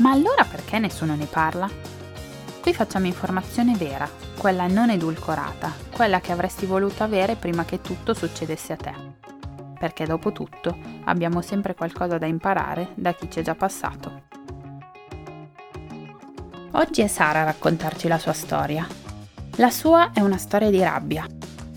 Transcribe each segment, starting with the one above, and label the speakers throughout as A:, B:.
A: ma allora perché nessuno ne parla? Qui facciamo informazione vera, quella non edulcorata, quella che avresti voluto avere prima che tutto succedesse a te. Perché dopo tutto abbiamo sempre qualcosa da imparare da chi ci è già passato. Oggi è Sara a raccontarci la sua storia. La sua è una storia di rabbia.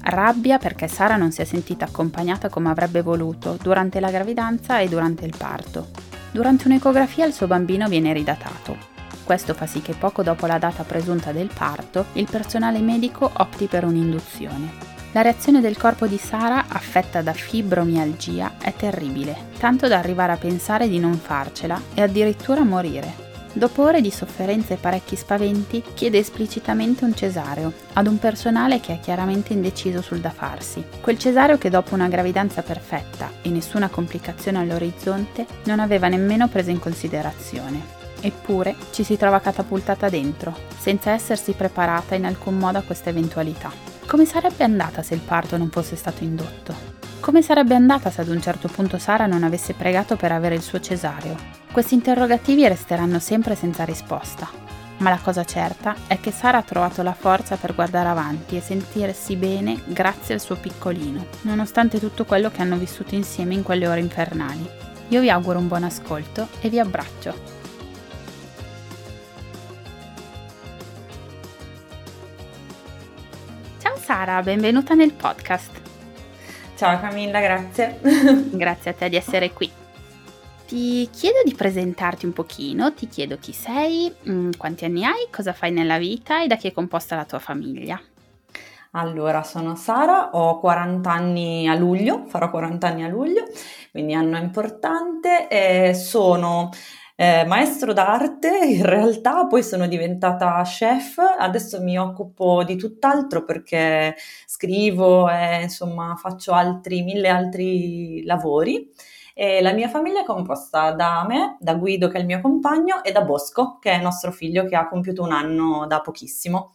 A: Rabbia perché Sara non si è sentita accompagnata come avrebbe voluto durante la gravidanza e durante il parto Durante un'ecografia il suo bambino viene ridatato. Questo fa sì che poco dopo la data presunta del parto il personale medico opti per un'induzione. La reazione del corpo di Sara, affetta da fibromialgia, è terribile, tanto da arrivare a pensare di non farcela e addirittura morire. Dopo ore di sofferenza e parecchi spaventi, chiede esplicitamente un cesareo ad un personale che è chiaramente indeciso sul da farsi. Quel cesareo che dopo una gravidanza perfetta e nessuna complicazione all'orizzonte non aveva nemmeno preso in considerazione. Eppure ci si trova catapultata dentro, senza essersi preparata in alcun modo a questa eventualità. Come sarebbe andata se il parto non fosse stato indotto? Come sarebbe andata se ad un certo punto Sara non avesse pregato per avere il suo cesareo? Questi interrogativi resteranno sempre senza risposta. Ma la cosa certa è che Sara ha trovato la forza per guardare avanti e sentirsi bene grazie al suo piccolino, nonostante tutto quello che hanno vissuto insieme in quelle ore infernali. Io vi auguro un buon ascolto e vi abbraccio. Ciao Sara, benvenuta nel podcast.
B: Ciao Camilla, grazie.
A: grazie a te di essere qui. Ti chiedo di presentarti un pochino, ti chiedo chi sei, mm, quanti anni hai, cosa fai nella vita e da chi è composta la tua famiglia.
B: Allora, sono Sara, ho 40 anni a luglio, farò 40 anni a luglio, quindi anno importante, e sono eh, maestro d'arte in realtà, poi sono diventata chef, adesso mi occupo di tutt'altro perché scrivo e insomma faccio altri, mille altri lavori. E la mia famiglia è composta da me, da Guido che è il mio compagno e da Bosco che è nostro figlio che ha compiuto un anno da pochissimo.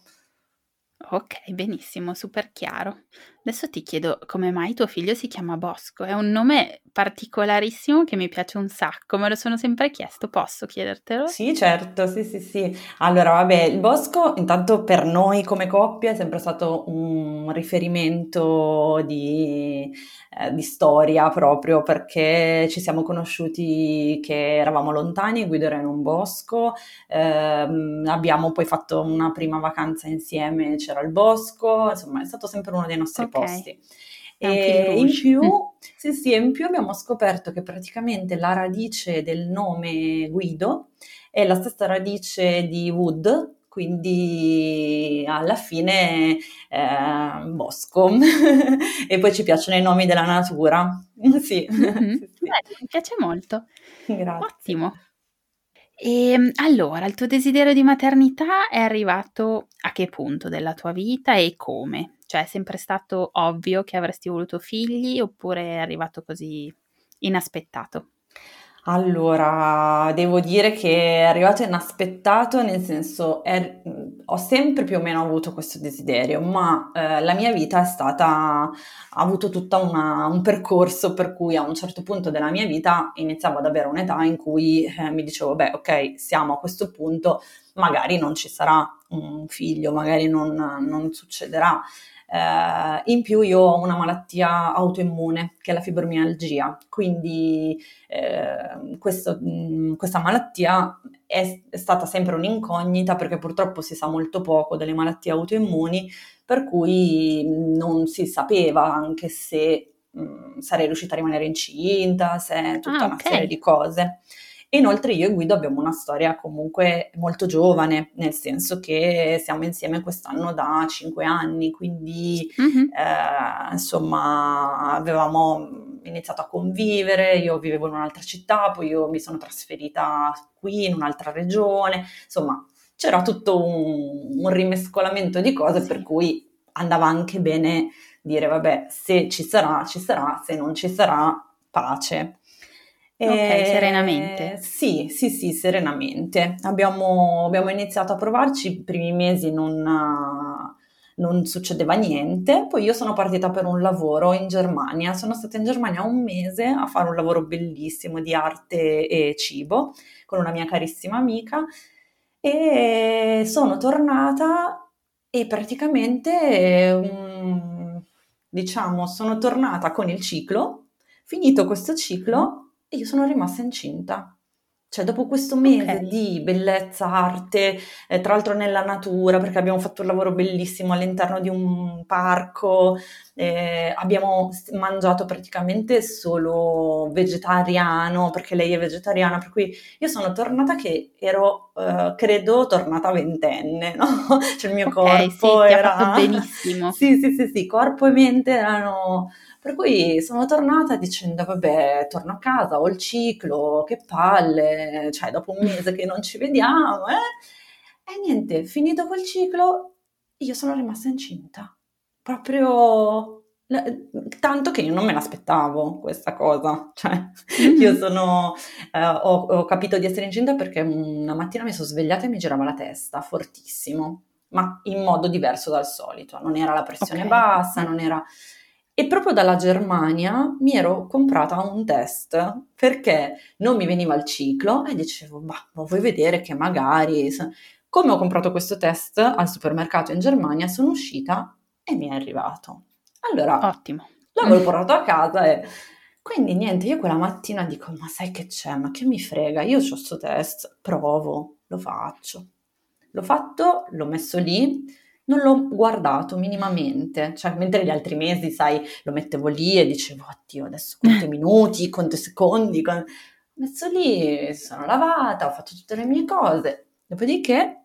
A: Ok, benissimo, super chiaro. Adesso ti chiedo come mai tuo figlio si chiama Bosco. È un nome particolarissimo che mi piace un sacco, me lo sono sempre chiesto, posso chiedertelo?
B: Sì, certo, sì, sì, sì. Allora, vabbè, il Bosco intanto per noi come coppia è sempre stato un riferimento di, eh, di storia proprio perché ci siamo conosciuti che eravamo lontani, Guido era in un bosco, ehm, abbiamo poi fatto una prima vacanza insieme, c'era il bosco, insomma è stato sempre uno dei nostri okay. Posti. E in più, sì, sì, in più abbiamo scoperto che praticamente la radice del nome Guido è la stessa radice di Wood, quindi alla fine eh, bosco e poi ci piacciono i nomi della natura. sì.
A: Mm-hmm. sì. Beh, mi piace molto.
B: Grazie.
A: Ottimo. E ehm, allora, il tuo desiderio di maternità è arrivato a che punto della tua vita e come? Cioè, è sempre stato ovvio che avresti voluto figli oppure è arrivato così inaspettato?
B: Allora, devo dire che è arrivato inaspettato, nel senso, è, ho sempre più o meno avuto questo desiderio, ma eh, la mia vita è stata, ha avuto tutto un percorso per cui a un certo punto della mia vita iniziavo ad avere un'età in cui eh, mi dicevo, beh, ok, siamo a questo punto, magari non ci sarà un figlio, magari non, non succederà. Eh, in più io ho una malattia autoimmune che è la fibromialgia, quindi eh, questo, mh, questa malattia è, è, stata sempre un'incognita perché purtroppo si sa molto poco delle malattie autoimmuni, per cui non si sapeva anche se mh, sarei riuscita a rimanere incinta, se tutta ah, una okay. serie di cose. E inoltre io e Guido abbiamo una storia comunque molto giovane, nel senso che siamo insieme quest'anno da cinque anni, quindi mm-hmm. eh, insomma avevamo iniziato a convivere, io vivevo in un'altra città, poi io mi sono trasferita qui in un'altra regione, insomma c'era tutto un, un rimescolamento di cose sì. per cui andava anche bene dire vabbè se ci sarà ci sarà, se non ci sarà pace.
A: Ok, eh, serenamente.
B: Sì, sì, sì, serenamente. Abbiamo, abbiamo, iniziato a provarci, i primi mesi non, non, succedeva niente, poi io sono partita per un lavoro in Germania, sono stata in Germania un mese a fare un lavoro bellissimo di arte e cibo con una mia carissima amica e sono tornata e praticamente, um, diciamo, sono tornata con il ciclo, finito questo ciclo e io sono rimasta incinta. Cioè, dopo questo mese okay. di bellezza, arte, eh, tra l'altro nella natura, perché abbiamo fatto un lavoro bellissimo all'interno di un parco, eh, abbiamo mangiato praticamente solo vegetariano, perché lei è vegetariana, per cui io sono tornata che ero, eh, credo, tornata ventenne, no? Cioè il mio
A: okay,
B: corpo
A: sì,
B: era...
A: benissimo.
B: sì, sì, sì, sì, corpo e mente erano per cui sono tornata dicendo, vabbè, torno a casa, ho il ciclo, che palle, cioè dopo un mese che non ci vediamo, eh? E niente, finito quel ciclo, io sono rimasta incinta. Proprio tanto che io non me l'aspettavo questa cosa, cioè mm-hmm. io sono, eh, ho, ho, capito di essere incinta perché una mattina mi sono svegliata e mi girava la testa fortissimo, ma in modo diverso dal solito, non era la pressione okay. bassa, non era... E proprio dalla Germania mi ero comprata un test perché non mi veniva il ciclo e dicevo, bah, vuoi vedere che magari... Come ho comprato questo test al supermercato in Germania, sono uscita e mi è arrivato. Allora,
A: ottimo.
B: L'avevo portato a casa e quindi niente, io quella mattina dico, ma sai che c'è? Ma che mi frega? Io ho questo test, provo, lo faccio. L'ho fatto, l'ho messo lì, non l'ho guardato minimamente, cioè mentre gli altri mesi, sai, lo mettevo lì e dicevo, oddio, adesso quanti minuti, quanti secondi, con... ho messo lì, sono lavata, ho fatto tutte le mie cose, dopodiché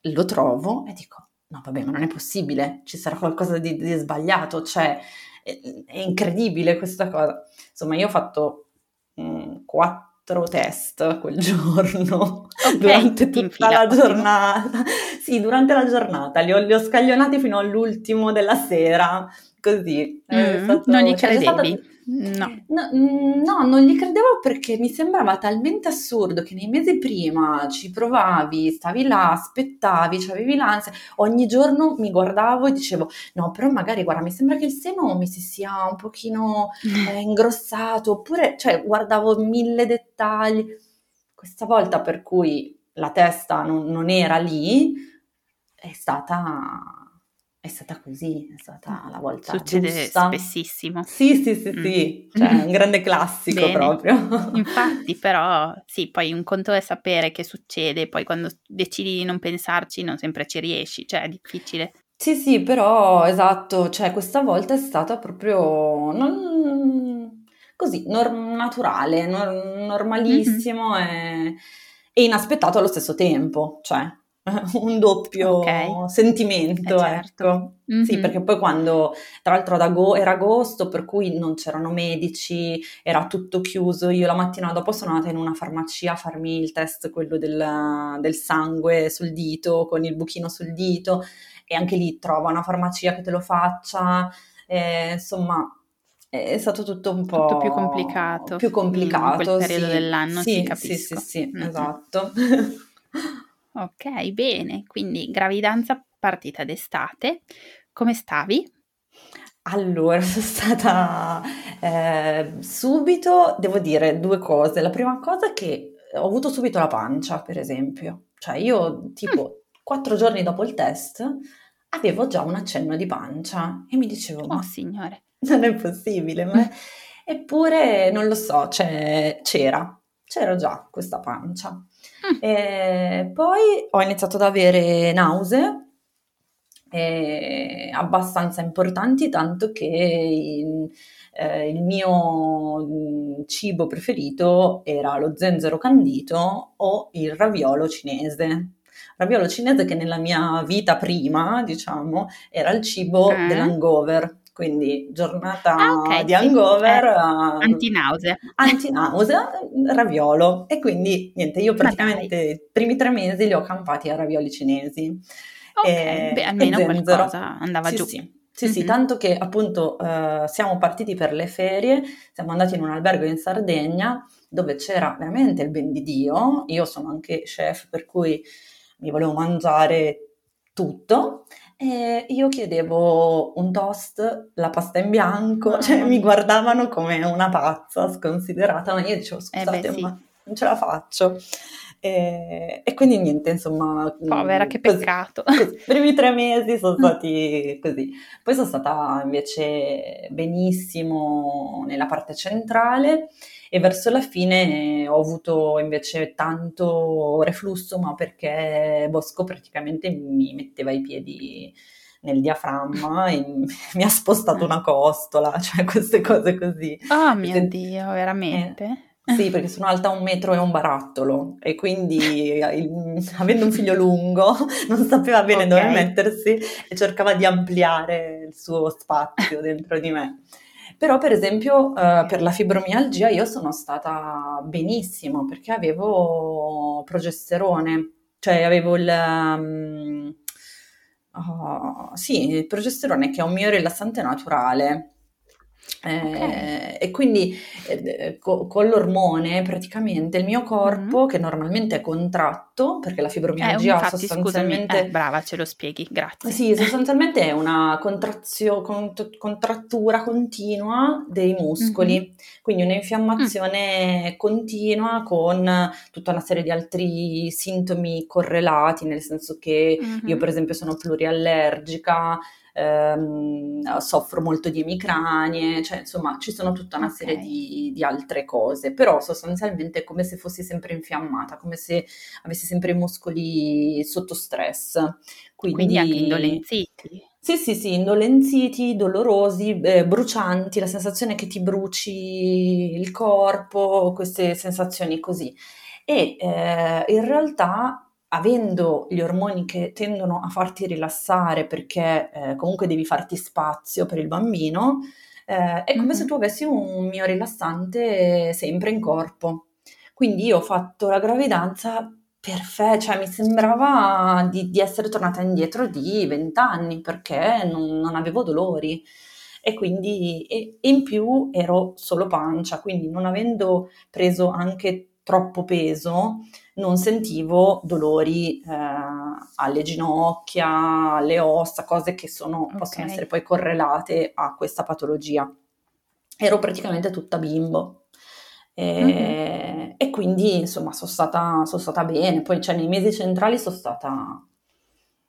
B: lo trovo e dico, no vabbè, ma non è possibile, ci sarà qualcosa di, di sbagliato, cioè è, è, incredibile questa cosa. Insomma, io ho fatto mh, mm, quattro quattro test quel giorno okay, durante tutta la giornata. Sì, durante la giornata li ho, li ho, scaglionati fino all'ultimo della sera, così.
A: Mm, stato, non gli cioè, credevi? Stata...
B: No. no. No, non gli credevo perché mi sembrava talmente assurdo che nei mesi prima ci provavi, stavi là, aspettavi, cioè avevi l'ansia, ogni giorno mi guardavo e dicevo no, però magari guarda, mi sembra che il seno mi si sia un pochino eh, ingrossato, oppure cioè, guardavo mille dettagli. Questa volta per cui la testa non, non era lì è stata è stata così, è stata la volta
A: Succede
B: giusta.
A: spessissimo.
B: Sì, sì, sì, mm. sì, cioè un grande classico Bene. proprio.
A: Infatti, però, sì, poi un conto è sapere che succede, poi quando decidi di non pensarci non sempre ci riesci, cioè è difficile.
B: Sì, sì, però, esatto, cioè questa volta è stata proprio non... così, norm- naturale, nor- normalissimo mm-hmm. e... e inaspettato allo stesso tempo, cioè un doppio okay. sentimento, eh certo. ecco. Mm-hmm. Sì, perché poi quando, tra l'altro ago- era agosto, per cui non c'erano medici, era tutto chiuso, io la mattina dopo sono andata in una farmacia a farmi il test, quello del, del sangue sul dito, con il buchino sul dito, e anche lì trova una farmacia che te lo faccia, eh, insomma è stato tutto un po'
A: tutto più complicato.
B: Più complicato,
A: in quel periodo
B: sì.
A: dell'anno,
B: sì. Sì, sì, sì,
A: Mm-mm.
B: esatto.
A: Ok, bene, quindi gravidanza partita d'estate. Come stavi?
B: Allora, sono stata eh, subito, devo dire due cose. La prima cosa è che ho avuto subito la pancia, per esempio. Cioè, io tipo quattro giorni dopo il test avevo già un accenno di pancia e mi dicevo,
A: Oh,
B: ma
A: signore.
B: non è possibile, ma... eppure non lo so, cioè, c'era, c'era già questa pancia. E poi ho iniziato ad avere nausee eh, abbastanza importanti, tanto che il, eh, il mio mm, cibo preferito era lo zenzero candito o il raviolo cinese. Raviolo cinese che nella mia vita prima, diciamo, era il cibo
A: Eh?
B: dell'hangover. Quindi giornata
A: Ah, ok,
B: di
A: sì,
B: hangover,
A: eh,
B: eh,
A: Antinausea.
B: antinausea, raviolo. E quindi niente, io praticamente i primi tre mesi li ho campati a ravioli cinesi.
A: Ok,
B: e-
A: beh,
B: e
A: almeno
B: zenzero.
A: qualcosa andava
B: Sì,
A: giù.
B: Sì, sì, sì,
A: Mhm.
B: tanto che appunto eh, siamo partiti per le ferie, siamo andati in un albergo in Sardegna dove c'era veramente il ben di Dio. Io sono anche chef, per cui mi volevo mangiare tutto. E io chiedevo un toast, la pasta in bianco, cioè mi guardavano come una pazza sconsiderata, ma io dicevo
A: Eh beh,
B: scusate,
A: sì.
B: ma non ce la faccio. E, e quindi niente, insomma,
A: Povera, che peccato.
B: I primi tre mesi sono stati così. Poi sono stata invece benissimo nella parte centrale e verso la fine ho avuto invece tanto reflusso, ma perché Bosco praticamente mi metteva i piedi nel diaframma e mi ha spostato una costola, cioè queste cose così.
A: Oh mio
B: Se-
A: Dio, veramente?
B: Sì, perché sono alta un metro e un barattolo e quindi eh, il- avendo un figlio lungo non sapeva bene
A: Ok.
B: dove mettersi e cercava di ampliare il suo spazio dentro di me. Però per esempio eh, per la fibromialgia io sono stata benissimo perché avevo progesterone, cioè avevo il... mm, oh, sì, il progesterone che è un mio rilassante naturale. Eh, e quindi eh, co- con l'ormone praticamente il mio corpo, che normalmente è contratto, perché la
A: Eh,
B: fibromialgia
A: infatti, scusami,
B: sostanzialmente...
A: eh, brava, ce lo spieghi, grazie.
B: Sì, sostanzialmente è una contrazio- cont- contrattura continua dei muscoli, quindi un'infiammazione continua con tutta una serie di altri sintomi correlati, nel senso che io per esempio sono pluriallergica, ehm, soffro molto di emicranie, cioè insomma ci sono tutta una serie
A: Ok.
B: di, di altre cose, però sostanzialmente è come se fossi sempre infiammata, come se avessi sempre i muscoli sotto stress.
A: Quindi anche indolenziti.
B: Sì, sì, sì, indolenziti, dolorosi, eh, brucianti, la sensazione che ti bruci il corpo, queste sensazioni così. E eh, in realtà, avendo gli ormoni che tendono a farti rilassare perché eh, comunque devi farti spazio per il bambino, eh, è come
A: Mhm.
B: se tu avessi un mio rilassante sempre in corpo. Quindi io ho fatto la gravidanza perfetta, cioè mi sembrava di, di essere tornata indietro di vent'anni perché non, non avevo dolori e quindi e, e in più ero solo pancia, quindi non avendo preso anche troppo peso non sentivo dolori eh, alle ginocchia, alle ossa, cose che sono, possono
A: Ok.
B: essere poi correlate a questa patologia. Ero praticamente tutta bimbo. E, e quindi insomma sono stata, sono stata bene, poi cioè, nei mesi centrali sono stata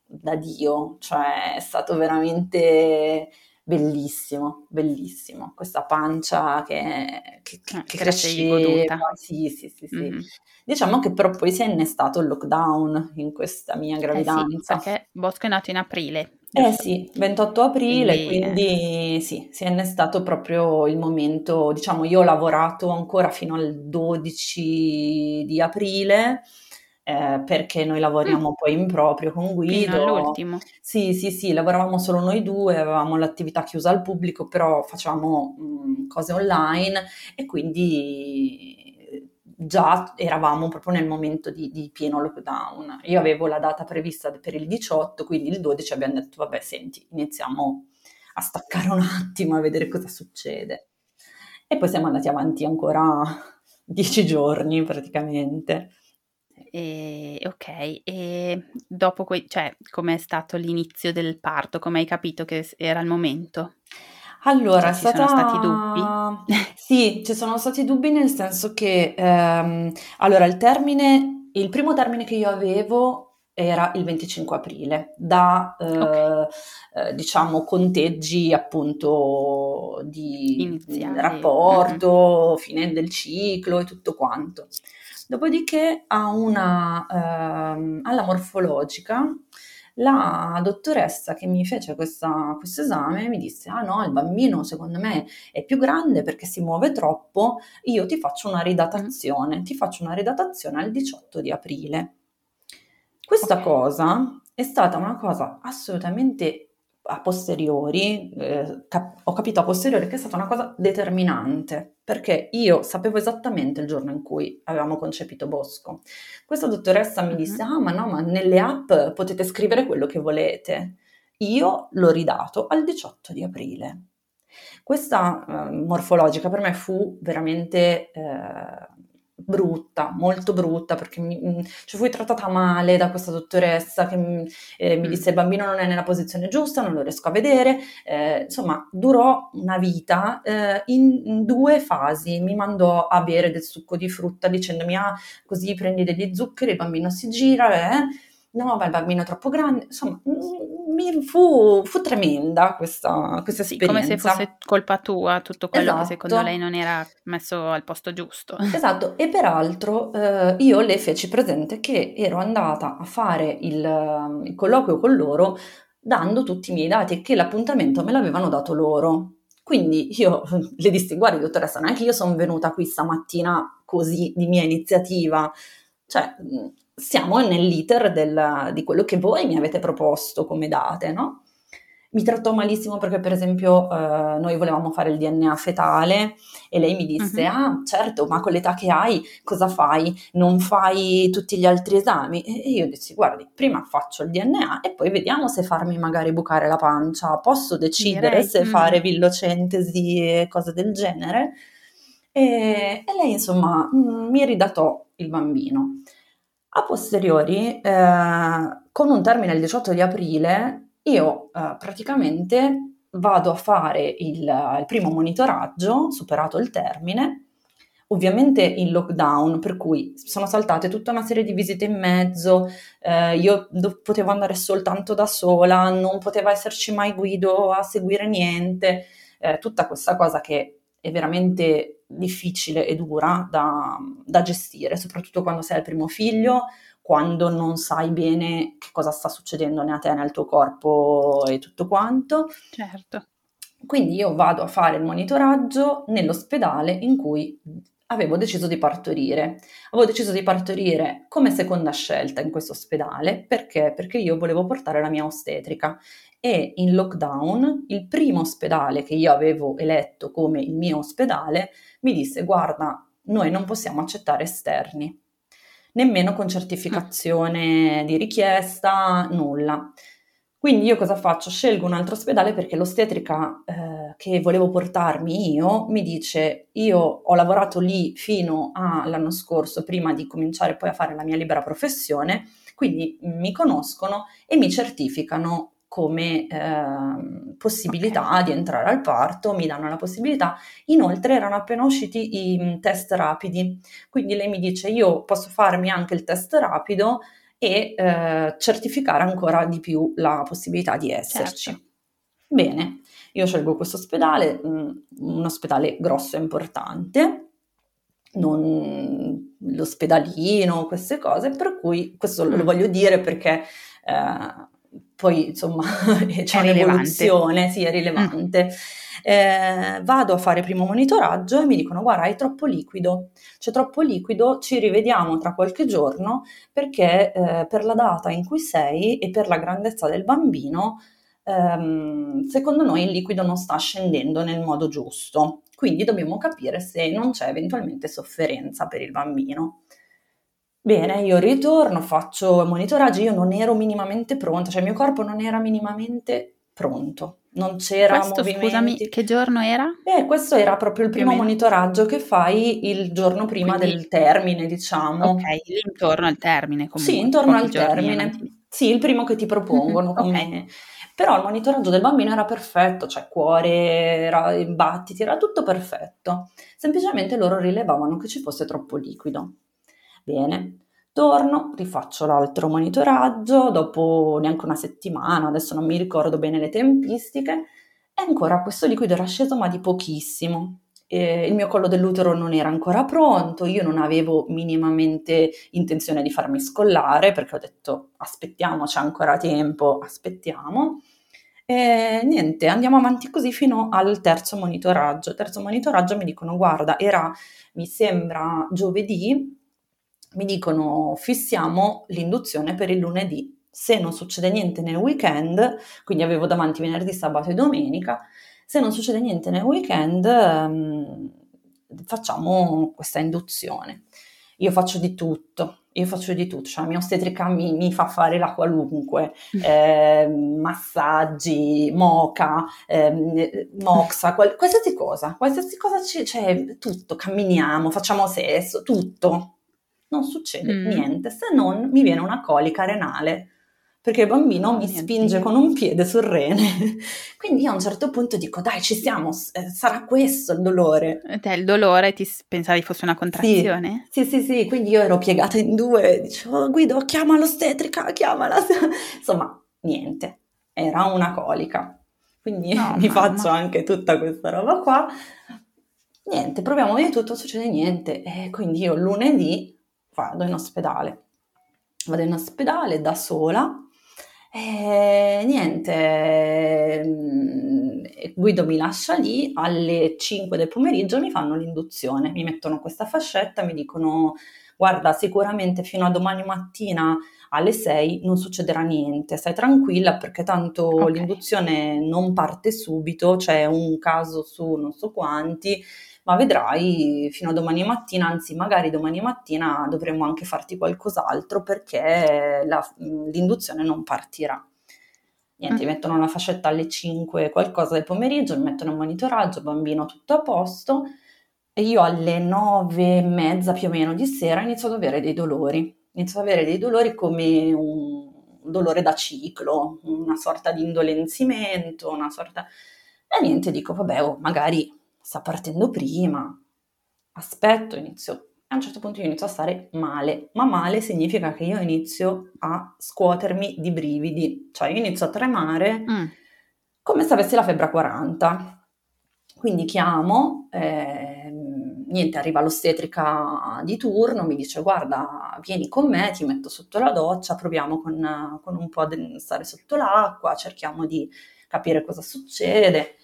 B: da Dio, cioè è stato veramente bellissimo, bellissimo, questa pancia che, che, che,
A: Eh,
B: che
A: sei
B: cresceva,
A: goduta.
B: sì, sì, sì, sì.
A: Mhm.
B: Diciamo che però poi si è innestato il lockdown in questa mia
A: Eh sì,
B: gravidanza.
A: perché Bosco è nato in aprile,
B: Eh sì, 28 aprile,
A: Quindi, eh,
B: quindi sì, si è innestato proprio il momento, diciamo, io ho lavorato ancora fino al 12 di aprile, eh, perché noi lavoriamo poi in proprio con
A: fino
B: Guido.
A: all'ultimo.
B: Sì, sì, sì, lavoravamo solo noi due, avevamo l'attività chiusa al pubblico, però facevamo mh, cose online e quindi eh, già eravamo proprio nel momento di, di pieno lockdown. Io avevo la data prevista per il 18, quindi il 12 abbiamo detto, vabbè, senti, iniziamo a staccare un attimo a vedere cosa succede. E poi siamo andati avanti ancora dieci giorni praticamente.
A: E, ok, e dopo, que- cioè, com'è stato l'inizio del parto? Come hai capito che era il momento?
B: Allora,
A: Cioè,
B: è
A: ci sono
B: stata...
A: stati dubbi?
B: Sì, ci sono stati dubbi nel senso che, ehm, allora, il termine, il primo termine che io avevo era il 25 aprile, da, eh, eh, diciamo, conteggi appunto di
A: iniziali.
B: Rapporto, fine del ciclo e tutto quanto. Dopodiché a una, ehm, alla morfologica la dottoressa che mi fece questo esame mi disse: Ah no, il bambino secondo me è più grande perché si muove troppo. Io ti faccio una ridatazione, ti faccio una ridatazione al 18 di aprile. Questa
A: Ok,
B: cosa è stata una cosa assolutamente a posteriori, eh, cap- ho capito a posteriori che è stata una cosa determinante, perché io sapevo esattamente il giorno in cui avevamo concepito Bosco. Questa dottoressa mi disse:
A: mhm,
B: Ah, ma no, ma nelle app potete scrivere quello che volete. Io l'ho ridato al 18 di aprile. Questa eh, morfologica per me fu veramente eh, brutta, molto brutta, perché mi, mm, cioè fui trattata male da questa dottoressa che mi, eh, mi
A: mm,
B: disse il bambino non è nella posizione giusta, non lo riesco a vedere. Eh, insomma, durò una vita eh, in, in due fasi. Mi mandò a bere del succo di frutta dicendomi ah, così prendi degli zuccheri, il bambino si gira, eh. No, ma il bambino è troppo grande. Insomma, mm, mi fu, fu tremenda questa, questa
A: Sì, come se
B: esperienza.
A: fosse colpa tua tutto quello che secondo lei
B: Esatto.
A: non era messo al posto giusto.
B: Esatto, e peraltro eh, io le feci presente che ero andata a fare il, il colloquio con loro dando tutti i miei dati e che l'appuntamento me l'avevano dato loro. Quindi io le dissi, guardi dottoressa, non è che io sono venuta qui stamattina così di mia iniziativa, cioè mh, siamo nell'iter del- di quello che voi mi avete proposto come date, no? Mi trattò malissimo perché, per esempio, eh, noi volevamo fare il DNA fetale e lei mi disse:
A: Mhm,
B: Ah, certo, ma con l'età che hai, cosa fai? Non fai tutti gli altri esami? E io dissi: Guardi, prima faccio il DNA e poi vediamo se farmi magari bucare la pancia. Posso decidere
A: Direi.
B: se fare
A: mm,
B: villocentesi e cose del genere? E, e lei, insomma, mm, mi ridatò il bambino. A posteriori, eh, con un termine il 18 di aprile, io eh, praticamente vado a fare il, il primo monitoraggio, superato il termine, ovviamente in lockdown, per cui sono saltate tutta una serie di visite in mezzo, eh, io do- potevo andare soltanto da sola, non poteva esserci mai Guido a seguire niente, eh, tutta questa cosa che è veramente difficile e dura da, da gestire, soprattutto quando sei al primo figlio, quando non sai bene che cosa sta succedendo né a te né al tuo corpo e tutto quanto.
A: certo.
B: Quindi io vado a fare il monitoraggio nell'ospedale in cui avevo deciso di partorire. Avevo deciso di partorire come seconda scelta in questo ospedale perché? Perché io volevo portare la mia ostetrica e in lockdown il primo ospedale che io avevo eletto come il mio ospedale mi disse guarda, noi non possiamo accettare esterni, nemmeno con
A: Mm,
B: certificazione di richiesta, nulla. Quindi io cosa faccio? Scelgo un altro ospedale perché l'ostetrica eh, che volevo portarmi io mi dice io ho lavorato lì fino all'anno scorso prima di cominciare poi a fare la mia libera professione, quindi mi conoscono e mi certificano come eh, possibilità di entrare al parto, mi danno la possibilità. Inoltre erano appena usciti i mm, test rapidi, quindi lei mi dice io posso farmi anche il test rapido e eh, certificare ancora di più la possibilità di
A: certo.
B: esserci. Bene, io scelgo questo ospedale, mh, un ospedale grosso e importante, non l'ospedalino, queste cose, per cui questo lo
A: Mm,
B: voglio dire perché eh, poi insomma c'è
A: è rilevante.
B: un'evoluzione, sì, è
A: Mm,
B: rilevante. Eh, vado a fare primo monitoraggio e mi dicono guarda hai troppo liquido, c'è troppo liquido, ci rivediamo tra qualche giorno perché eh, per la data in cui sei e per la grandezza del bambino ehm, secondo noi il liquido non sta scendendo nel modo giusto, quindi dobbiamo capire se non c'è eventualmente sofferenza per il bambino. Bene, io ritorno, faccio monitoraggi, io non ero minimamente pronta, cioè il mio corpo non era minimamente pronto, non c'era
A: questo,
B: movimenti.
A: Scusami, che giorno era?
B: Eh, questo era proprio il primo monitoraggio che fai il giorno prima Quindi, del termine, diciamo.
A: Ok, intorno al termine comunque.
B: Sì, intorno al termine. Sì, il primo che ti propongono. Mm-hmm, come... okay. Però il monitoraggio del bambino era perfetto, cioè cuore, era, battiti, era tutto perfetto. Semplicemente loro rilevavano che ci fosse troppo liquido. Bene, torno, rifaccio l'altro monitoraggio, dopo neanche una settimana, adesso non mi ricordo bene le tempistiche, e ancora questo liquido era sceso ma di pochissimo. E il mio collo dell'utero non era ancora pronto, io non avevo minimamente intenzione di farmi scollare perché ho detto aspettiamo, c'è ancora tempo, aspettiamo. E niente, andiamo avanti così fino al terzo monitoraggio. Terzo monitoraggio mi dicono guarda, era mi sembra giovedì, mi dicono fissiamo l'induzione per il lunedì. Se non succede niente nel weekend, quindi avevo davanti venerdì, sabato e domenica, se non succede niente nel weekend um, facciamo questa induzione. Io faccio di tutto, io faccio di tutto, cioè la mia ostetrica mi, mi fa fare la qualunque, eh, massaggi, moca, eh, moxa, qual- qualsiasi cosa, qualsiasi cosa c'è, cioè tutto, camminiamo, facciamo sesso, tutto non succede mm. niente se non mi viene una colica renale perché il bambino oh, mi spinge Dio. con un piede sul rene. Quindi io a un certo punto dico, dai, ci siamo, eh, sarà questo il dolore.
A: E te il dolore ti pensavi fosse una contrazione?
B: Sì, sì, sì, sì. quindi io ero piegata in due, dicevo, Guido, chiama l'ostetrica, chiamala. Insomma, niente, era una colica. Quindi no, mi mamma. faccio anche tutta questa roba qua. Niente, proviamo di tutto, succede niente. E quindi io lunedì vado in ospedale. Vado in ospedale da sola e niente, mm, Guido mi lascia lì, alle 5 del pomeriggio mi fanno l'induzione, mi mettono questa fascetta, mi dicono guarda sicuramente fino a domani mattina alle 6 non succederà niente, stai tranquilla perché tanto okay. l'induzione non parte subito, c'è un caso su non so quanti ma vedrai fino a domani mattina, anzi magari domani mattina dovremmo anche farti qualcos'altro perché la, l'induzione non partirà. Niente, mm. mi mettono la fascetta alle 5 qualcosa del pomeriggio, mi mettono in monitoraggio, bambino tutto a posto e io alle 9 e mezza più o meno di sera inizio ad avere dei dolori. Inizio ad avere dei dolori come un dolore da ciclo, una sorta di indolenzimento, una sorta... E niente, dico, vabbè, oh, magari sta partendo prima, aspetto, inizio. A un certo punto io inizio a stare male, ma male significa che io inizio a scuotermi di brividi, cioè io inizio a tremare mm. come se avessi la febbre a 40. Quindi chiamo, eh, niente, arriva l'ostetrica di turno, mi dice guarda, vieni con me, ti metto sotto la doccia, proviamo con, con un po' di stare sotto l'acqua, cerchiamo di capire cosa succede.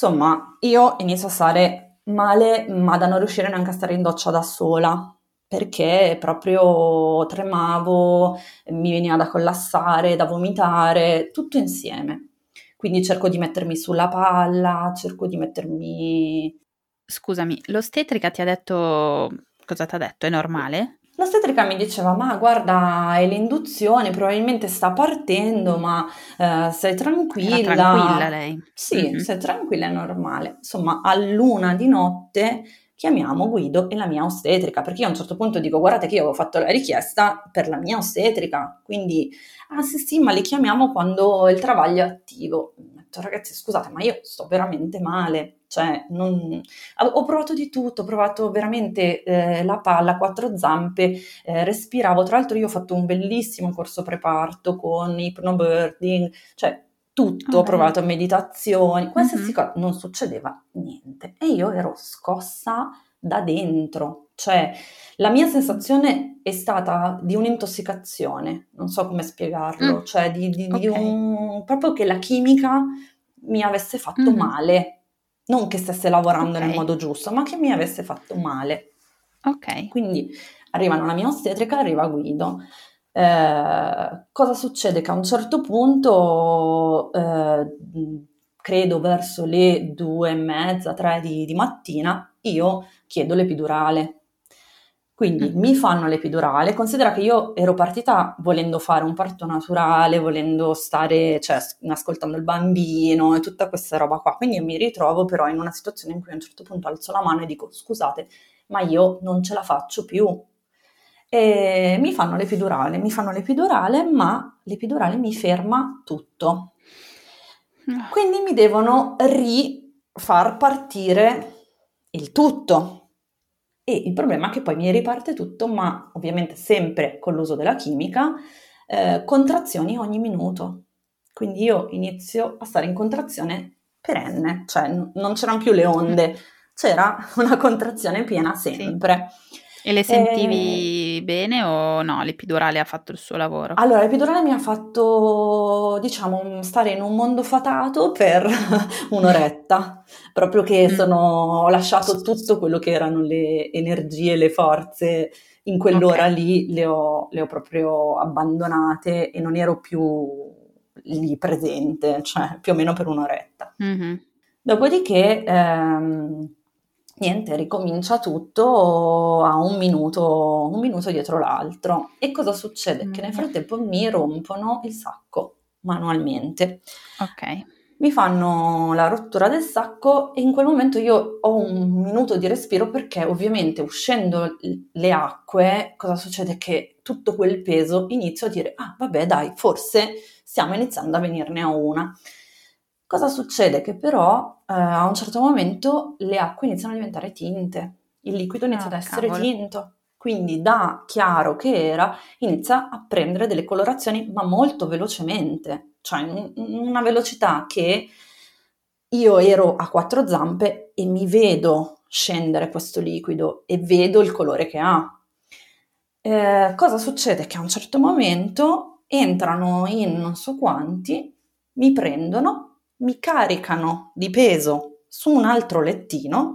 B: Insomma, io inizio a stare male, ma da non riuscire neanche a stare in doccia da sola, perché proprio tremavo, mi veniva da collassare, da vomitare, tutto insieme. Quindi cerco di mettermi sulla palla, cerco di mettermi...
A: Scusami, l'ostetrica ti ha detto... Cosa ti ha detto? È normale?
B: L'ostetrica mi diceva, ma guarda, è l'induzione, probabilmente sta partendo, ma eh, sei tranquilla.
A: Era tranquilla lei.
B: Sì, mm-hmm. sei tranquilla, è normale. Insomma, a luna di notte chiamiamo Guido e la mia ostetrica, perché io a un certo punto dico, guardate che io avevo fatto la richiesta per la mia ostetrica, quindi, ah sì sì, ma li chiamiamo quando il travaglio è attivo. Ho detto, ragazzi, scusate, ma io sto veramente male cioè non... ho provato di tutto, ho provato veramente eh, la palla, quattro zampe, eh, respiravo, tra l'altro io ho fatto un bellissimo corso preparto con ipnobirding, cioè tutto, okay. ho provato meditazioni, qualsiasi mm-hmm. cosa, non succedeva niente e io ero scossa da dentro, cioè la mia sensazione è stata di un'intossicazione, non so come spiegarlo, mm. cioè di, di, okay. di, un... proprio che la chimica mi avesse fatto mm-hmm. male non che stesse lavorando okay. nel modo giusto, ma che mi avesse fatto male.
A: Ok.
B: Quindi arrivano la mia ostetrica, arriva Guido. Eh, cosa succede? Che a un certo punto, eh, credo verso le due e mezza, tre di, di mattina, io chiedo l'epidurale. Quindi mi fanno l'epidurale, considera che io ero partita volendo fare un parto naturale, volendo stare, cioè ascoltando il bambino e tutta questa roba qua, quindi mi ritrovo però in una situazione in cui a un certo punto alzo la mano e dico scusate, ma io non ce la faccio più. E mi fanno l'epidurale, mi fanno l'epidurale, ma l'epidurale mi ferma tutto. Ah. Quindi mi devono rifar partire il tutto. E il problema è che poi mi riparte tutto, ma ovviamente sempre con l'uso della chimica, eh, contrazioni ogni minuto. Quindi io inizio a stare in contrazione perenne, cioè n- non c'erano più le onde, c'era una contrazione piena sempre.
A: Sì. E le sentivi e... bene o no? L'epidurale ha fatto il suo lavoro?
B: Allora, l'epidurale mi ha fatto, diciamo, stare in un mondo fatato per un'oretta, proprio che mm. sono, ho lasciato tutto quello che erano le energie, le forze in quell'ora okay. lì, le ho, le ho, proprio abbandonate e non ero più lì presente, cioè più o meno per un'oretta. Mm-hmm. Dopodiché... Ehm, niente, ricomincia tutto a un minuto, un minuto dietro l'altro. E cosa succede? Mm. Che nel mm. frattempo mi rompono il sacco manualmente.
A: Ok.
B: Mi fanno la rottura del sacco e in quel momento io ho un minuto di respiro perché ovviamente uscendo le acque, cosa succede? Che tutto quel peso inizio a dire, ah vabbè dai, forse stiamo iniziando a venirne a una. Cosa succede? Che però eh, a un certo momento le acque iniziano a diventare tinte, il liquido inizia oh, ad essere cavolo. tinto, quindi da chiaro che era inizia a prendere delle colorazioni ma molto velocemente, cioè in una velocità che io ero a quattro zampe e mi vedo scendere questo liquido e vedo il colore che ha. Eh, cosa succede? Che a un certo momento entrano in non so quanti, mi prendono mi caricano di peso su un altro lettino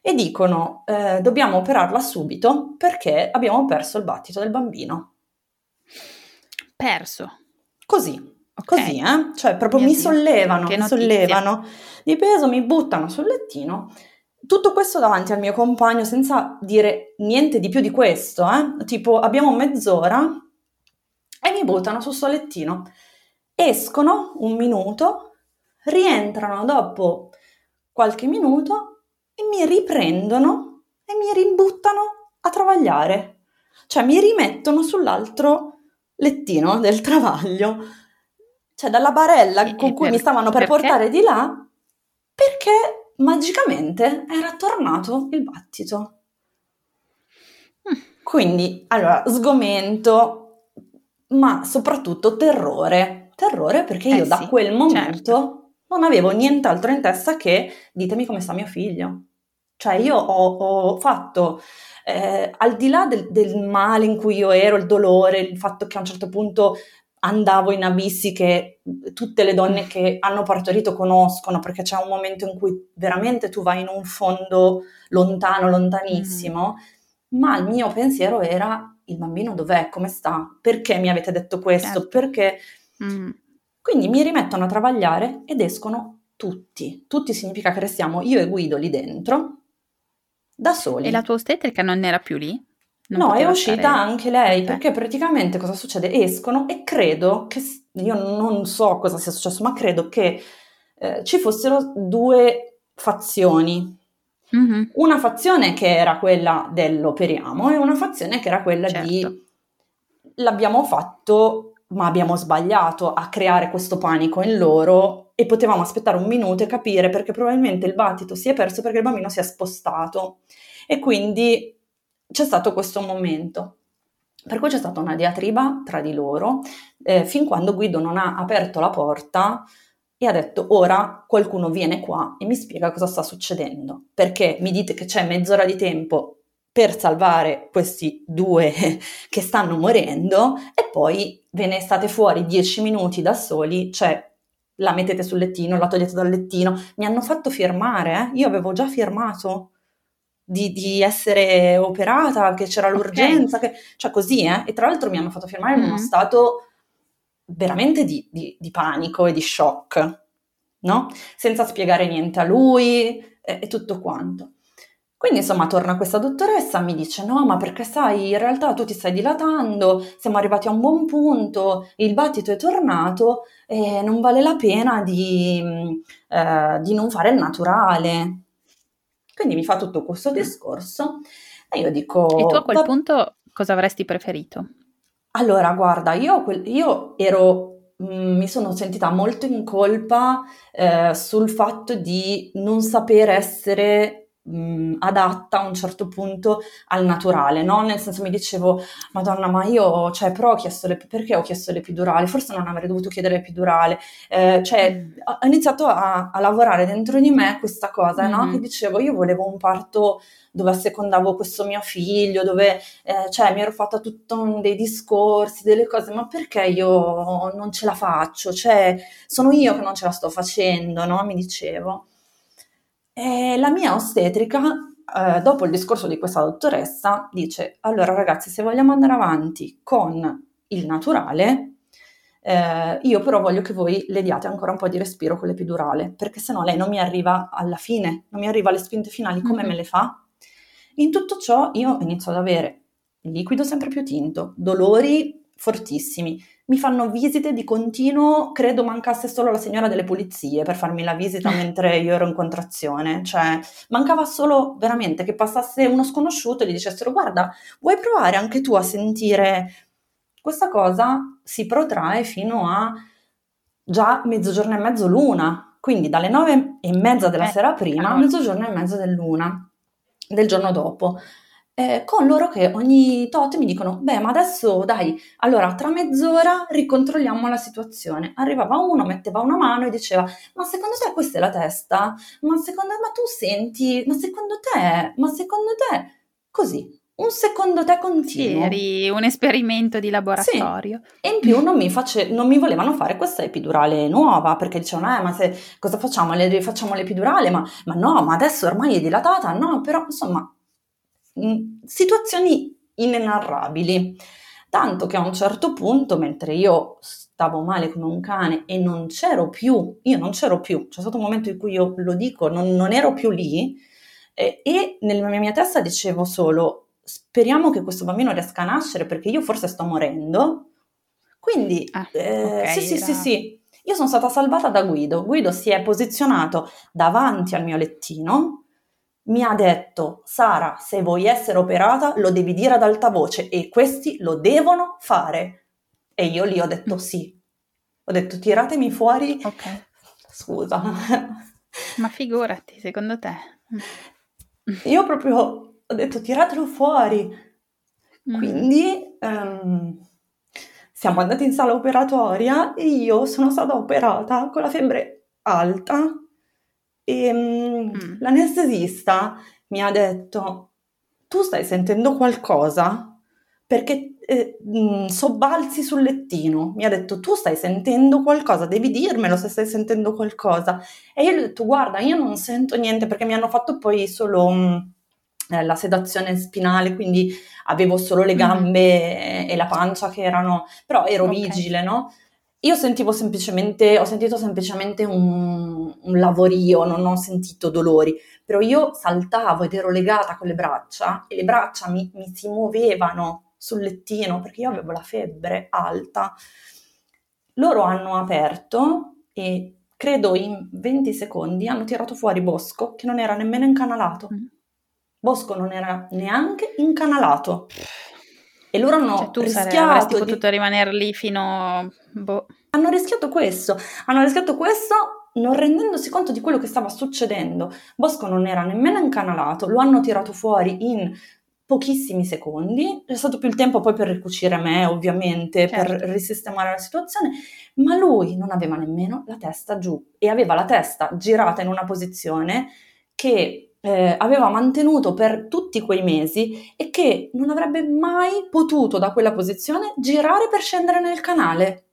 B: e dicono eh, dobbiamo operarla subito perché abbiamo perso il battito del bambino.
A: Perso?
B: Così, okay. così, eh? Cioè proprio Mio mi Dio. sollevano, mi sollevano di peso, mi buttano sul lettino. Tutto questo davanti al mio compagno senza dire niente di più di questo, eh? Tipo abbiamo mezz'ora e mi buttano sul suo lettino. Escono un minuto rientrano dopo qualche minuto e mi riprendono e mi ributtano a travagliare. Cioè mi rimettono sull'altro lettino del travaglio. Cioè dalla barella e con cui per, mi stavano per perché? portare di là perché magicamente era tornato il battito. Quindi, allora, sgomento, ma soprattutto terrore. Terrore perché io eh da quel momento certo non avevo nient'altro in testa che ditemi come sta mio figlio. Cioè io ho, ho fatto, eh, al di là del, del, male in cui io ero, il dolore, il fatto che a un certo punto andavo in abissi che tutte le donne che hanno partorito conoscono, perché c'è un momento in cui veramente tu vai in un fondo lontano, lontanissimo, mm. ma il mio pensiero era il bambino dov'è, come sta, perché mi avete detto questo, certo. perché... Mm. Quindi mi rimettono a travagliare ed escono tutti. Tutti significa che restiamo io e Guido lì dentro, da soli.
A: E la tua ostetrica non era più lì?
B: Non no, è uscita stare... anche lei, perché praticamente cosa succede? Escono e credo che, io non so cosa sia successo, ma credo che eh, ci fossero due fazioni. Mm-hmm. Una fazione che era quella dell'operiamo e una fazione che era quella certo. di l'abbiamo fatto ma abbiamo sbagliato a creare questo panico in loro e potevamo aspettare un minuto e capire perché probabilmente il battito si è perso perché il bambino si è spostato e quindi c'è stato questo momento. Per cui c'è stata una diatriba tra di loro eh, fin quando Guido non ha aperto la porta e ha detto ora qualcuno viene qua e mi spiega cosa sta succedendo perché mi dite che c'è mezz'ora di tempo per salvare questi due che stanno morendo e poi ve ne state fuori dieci minuti da soli, cioè la mettete sul lettino, la togliete dal lettino, mi hanno fatto firmare, eh? io avevo già firmato di, di, essere operata, che c'era l'urgenza, okay. che, cioè così, eh? e tra l'altro mi hanno fatto firmare mm-hmm. in uno mm. stato veramente di, di, di, panico e di shock, no? Senza spiegare niente a lui e, e tutto quanto. Quindi insomma torna questa dottoressa, mi dice no ma perché sai in realtà tu ti stai dilatando, siamo arrivati a un buon punto, il battito è tornato e non vale la pena di, eh, di non fare il naturale. Quindi mi fa tutto questo discorso e io dico...
A: E tu a quel punto cosa avresti preferito?
B: Allora guarda, io, io ero mm, mi sono sentita molto in colpa eh, sul fatto di non saper essere mh, adatta a un certo punto al naturale, no? Nel senso mi dicevo, Madonna, ma io, cioè, però ho chiesto le, perché ho chiesto l'epidurale? Forse non avrei dovuto chiedere l'epidurale. Eh, cioè, mm. ho iniziato a, a, lavorare dentro di me questa cosa, no? Mm-hmm. Che dicevo, io volevo un parto dove assecondavo questo mio figlio, dove eh, cioè, mi ero fatta tutto dei discorsi, delle cose, ma perché io non ce la faccio? Cioè, sono io che non ce la sto facendo, no? Mi dicevo. E la mia ostetrica, eh, dopo il discorso di questa dottoressa, dice: Allora, ragazzi, se vogliamo andare avanti con il naturale, eh, io però voglio che voi le diate ancora un po' di respiro con l'epidurale, perché sennò lei non mi arriva alla fine, non mi arriva alle spinte finali come mm-hmm. me le fa. In tutto ciò io inizio ad avere liquido sempre più tinto, dolori fortissimi, mi fanno visite di continuo, credo mancasse solo la signora delle pulizie per farmi la visita mentre io ero in contrazione, cioè mancava solo veramente che passasse uno sconosciuto e gli dicessero guarda, vuoi provare anche tu a sentire? Questa cosa si protrae fino a già mezzogiorno e mezzo l'una, quindi dalle nove e mezza della eh, sera prima a mezzogiorno e mezzo dell'una del giorno dopo eh, con loro che ogni tot mi dicono, beh, ma adesso dai, allora tra mezz'ora ricontrolliamo la situazione. Arrivava uno, metteva una mano e diceva, ma secondo te questa è la testa? Ma secondo ma tu senti, ma secondo te, ma secondo te, così. Un secondo te continuo.
A: Sì, eri un esperimento di laboratorio.
B: Sì. E in più non mi, face, non mi, volevano fare questa epidurale nuova perché dicevano: Eh, ma se, cosa facciamo? Le, facciamo l'epidurale? Ma, ma no, ma adesso ormai è dilatata? No, però insomma, situazioni inenarrabili. Tanto che a un certo punto, mentre io stavo male come un cane e non c'ero più, io non c'ero più, c'è stato un momento in cui io lo dico, non, non ero più lì, eh, e nella mia testa dicevo solo, speriamo che questo bambino riesca a nascere perché io forse sto morendo. Quindi, ah, eh, okay, sì, sì, sì, sì, io sono stata salvata da Guido. Guido si è posizionato davanti al mio lettino mi ha detto Sara, se vuoi essere operata lo devi dire ad alta voce e questi lo devono fare. E io lì ho detto sì. Ho detto tiratemi fuori.
A: Ok.
B: Scusa.
A: Ma figurati, secondo te?
B: Io proprio ho detto tiratelo fuori. Mm. Quindi um, siamo andati in sala operatoria e io sono stata operata con la febbre alta e ehm, mm. l'anestesista mi ha detto, tu stai sentendo qualcosa? Perché eh, mh, mm, sobbalzi sul lettino. Mi ha detto, tu stai sentendo qualcosa, devi dirmelo se stai sentendo qualcosa. E io gli ho detto, guarda, io non sento niente perché mi hanno fatto poi solo... Mh, eh, la sedazione spinale, quindi avevo solo le mm. gambe e la pancia che erano, però ero okay. vigile, no? Io sentivo semplicemente, ho sentito semplicemente un, un lavorio, non ho sentito dolori, però io saltavo ed ero legata con le braccia e le braccia mi, mi si muovevano sul lettino perché io avevo la febbre alta. Loro hanno aperto e credo in 20 secondi hanno tirato fuori Bosco che non era nemmeno incanalato. Mm. Bosco non era neanche incanalato. E loro hanno cioè, tu rischiato
A: avresti di... potuto rimanere lì fino... Boh.
B: Hanno rischiato questo, hanno rischiato questo non rendendosi conto di quello che stava succedendo. Bosco non era nemmeno incanalato, lo hanno tirato fuori in pochissimi secondi, c'è stato più il tempo poi per ricucire me ovviamente, certo. per risistemare la situazione, ma lui non aveva nemmeno la testa giù e aveva la testa girata in una posizione che eh, aveva mantenuto per tutti quei mesi e che non avrebbe mai potuto da quella posizione girare per scendere nel canale.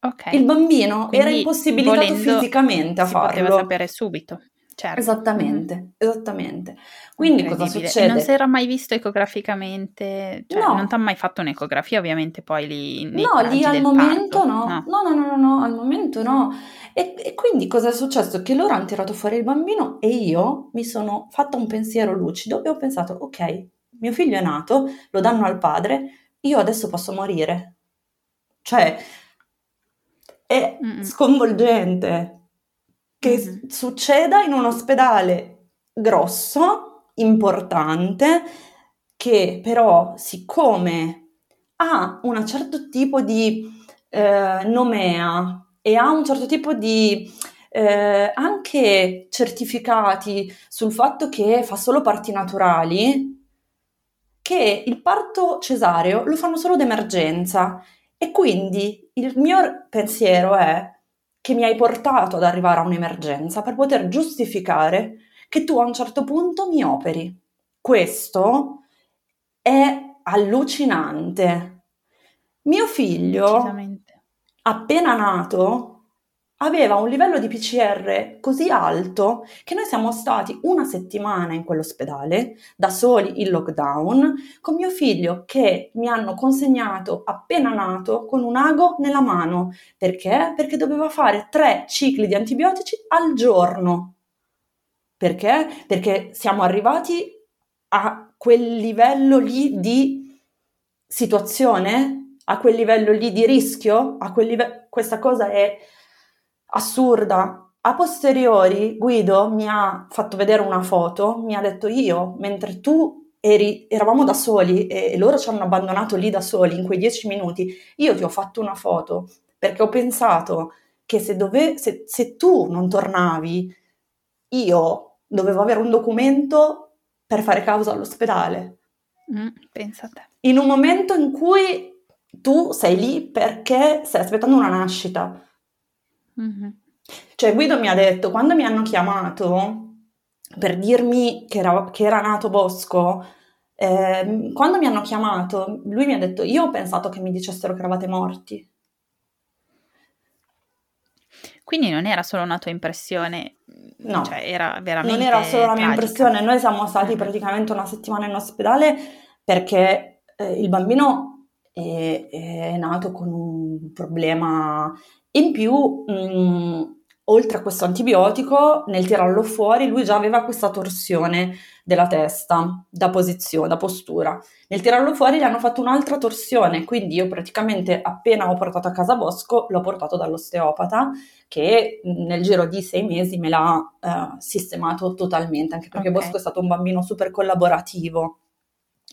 A: Okay.
B: Il bambino Quindi, era impossibilitato fisicamente a
A: si
B: farlo.
A: poteva sapere subito. Certo.
B: Esattamente, mm. esattamente. Quindi cosa succede?
A: E non si era mai visto ecograficamente? Cioè, no. non ti ha mai fatto un'ecografia ovviamente poi lì?
B: No, lì al momento no. No. no. no. no, no, al momento no. E, e, quindi cosa è successo? Che loro hanno tirato fuori il bambino e io mi sono fatta un pensiero lucido e ho pensato, ok, mio figlio è nato, lo danno al padre, io adesso posso morire. Cioè, è Mm-mm. sconvolgente che mm-hmm. succeda in un ospedale grosso, importante, che però siccome ha un certo tipo di eh, nomea e ha un certo tipo di eh, anche certificati sul fatto che fa solo parti naturali, che il parto cesareo lo fanno solo d'emergenza e quindi il mio pensiero è che mi hai portato ad arrivare a un'emergenza per poter giustificare che tu a un certo punto mi operi. Questo è allucinante. Mio figlio, appena nato, aveva un livello di PCR così alto che noi siamo stati una settimana in quell'ospedale, da soli in lockdown, con mio figlio che mi hanno consegnato appena nato con un ago nella mano. Perché? Perché doveva fare tre cicli di antibiotici al giorno. Perché? Perché siamo arrivati a quel livello lì di situazione, a quel livello lì di rischio, a quel livello... Questa cosa è assurda. A posteriori Guido mi ha fatto vedere una foto, mi ha detto io, mentre tu eri, eravamo da soli e, loro ci hanno abbandonato lì da soli in quei dieci minuti, io ti ho fatto una foto perché ho pensato che se, dove, se, se tu non tornavi, io dovevo avere un documento per fare causa all'ospedale.
A: Mm, pensa a te.
B: In un momento in cui tu sei lì perché stai aspettando una nascita Mm-hmm. Cioè Guido mi ha detto, quando mi hanno chiamato per dirmi che era, che era nato Bosco, eh, quando mi hanno chiamato, lui mi ha detto, io ho pensato che mi dicessero che eravate morti.
A: Quindi non era solo una tua impressione,
B: no,
A: cioè era veramente
B: Non era solo
A: la
B: mia impressione, noi siamo stati praticamente una settimana in ospedale perché eh, il bambino è, è, nato con un problema in più, mh, mm, oltre a questo antibiotico, nel tirarlo fuori, lui già aveva questa torsione della testa, da posizione, da postura. Nel tirarlo fuori gli hanno fatto un'altra torsione, quindi io praticamente appena ho portato a casa Bosco, l'ho portato dall'osteopata che mm, nel giro di sei mesi me l'ha eh, sistemato totalmente, anche perché okay. Bosco è stato un bambino super collaborativo.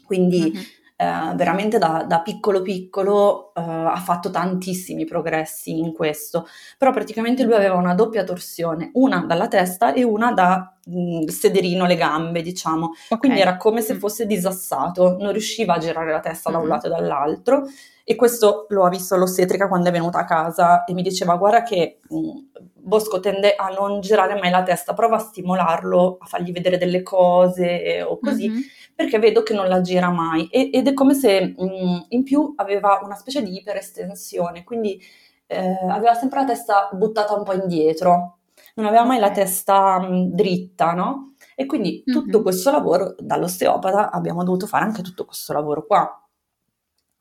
B: Quindi mm-hmm eh, veramente da, da, piccolo piccolo eh, ha fatto tantissimi progressi in questo, però praticamente lui aveva una doppia torsione, una dalla testa e una da mh, mm, sederino, le gambe, diciamo, okay. quindi era come se mm. fosse disassato, non riusciva a girare la testa da un mm-hmm. lato e dall'altro e questo lo ha visto l'ostetrica quando è venuta a casa e mi diceva guarda che mh, Bosco tende a non girare mai la testa, prova a stimolarlo, a fargli vedere delle cose o così, mm-hmm perché vedo che non la gira mai e, ed è come se mh, mm, in più aveva una specie di iperestensione, quindi eh, aveva sempre la testa buttata un po' indietro, non aveva mai la testa mh, mm, dritta, no? E quindi mm-hmm. tutto questo lavoro dall'osteopata abbiamo dovuto fare anche tutto questo lavoro qua.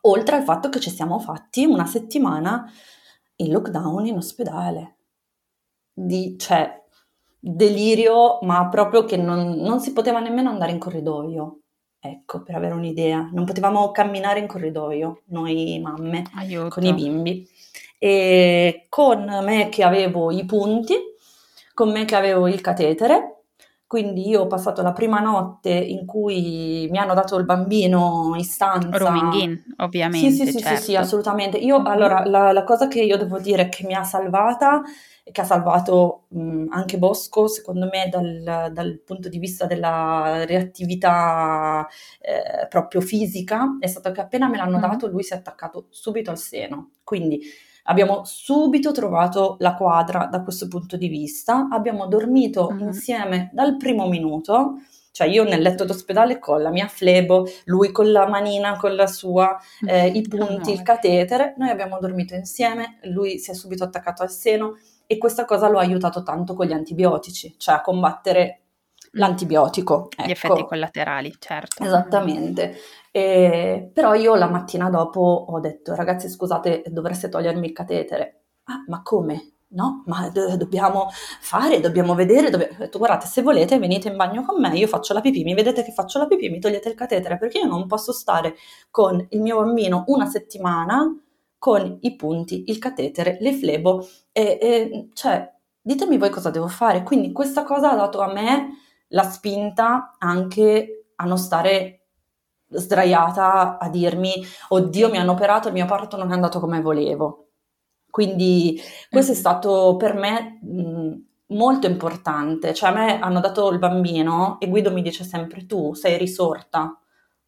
B: Oltre al fatto che ci siamo fatti una settimana in lockdown in ospedale. Di, cioè, delirio, ma proprio che non, non si poteva nemmeno andare in corridoio. Ecco, per avere un'idea, non potevamo camminare in corridoio, noi mamme,
A: Aiuto.
B: con i bimbi. E con me che avevo i punti, con me che avevo il catetere, quindi io ho passato la prima notte in cui mi hanno dato il bambino in stanza.
A: Rooming in, ovviamente.
B: Sì, sì, sì,
A: certo.
B: sì, sì, assolutamente. Io, mm-hmm. allora, la, la, cosa che io devo dire che mi ha salvata e che ha salvato mh, anche Bosco, secondo me, dal, dal, punto di vista della reattività eh, proprio fisica, è stato che appena me l'hanno mm. dato lui si è attaccato subito al seno. Quindi abbiamo subito trovato la quadra da questo punto di vista, abbiamo dormito mm. insieme dal primo minuto cioè io nel letto d'ospedale con la mia flebo, lui con la manina, con la sua, eh, i punti, il catetere, noi abbiamo dormito insieme, lui si è subito attaccato al seno, e questa cosa lo ha aiutato tanto con gli antibiotici, cioè a combattere l'antibiotico.
A: Gli ecco. effetti collaterali, certo.
B: Esattamente. E, però io la mattina dopo ho detto, ragazzi scusate, dovreste togliermi il catetere. Ah, ma come? No, ma do- dobbiamo fare, dobbiamo vedere. Ho detto, guardate, se volete venite in bagno con me, io faccio la pipì, mi vedete che faccio la pipì, mi togliete il catetere, perché io non posso stare con il mio bambino una settimana con i punti, il catetere, le flebo, e, e cioè, ditemi voi cosa devo fare. Quindi questa cosa ha dato a me la spinta anche a non stare sdraiata a dirmi oddio mi hanno operato, il mio parto non è andato come volevo. Quindi questo è mm. stato per me mh, molto importante, cioè a me hanno dato il bambino e Guido mi dice sempre tu sei risorta,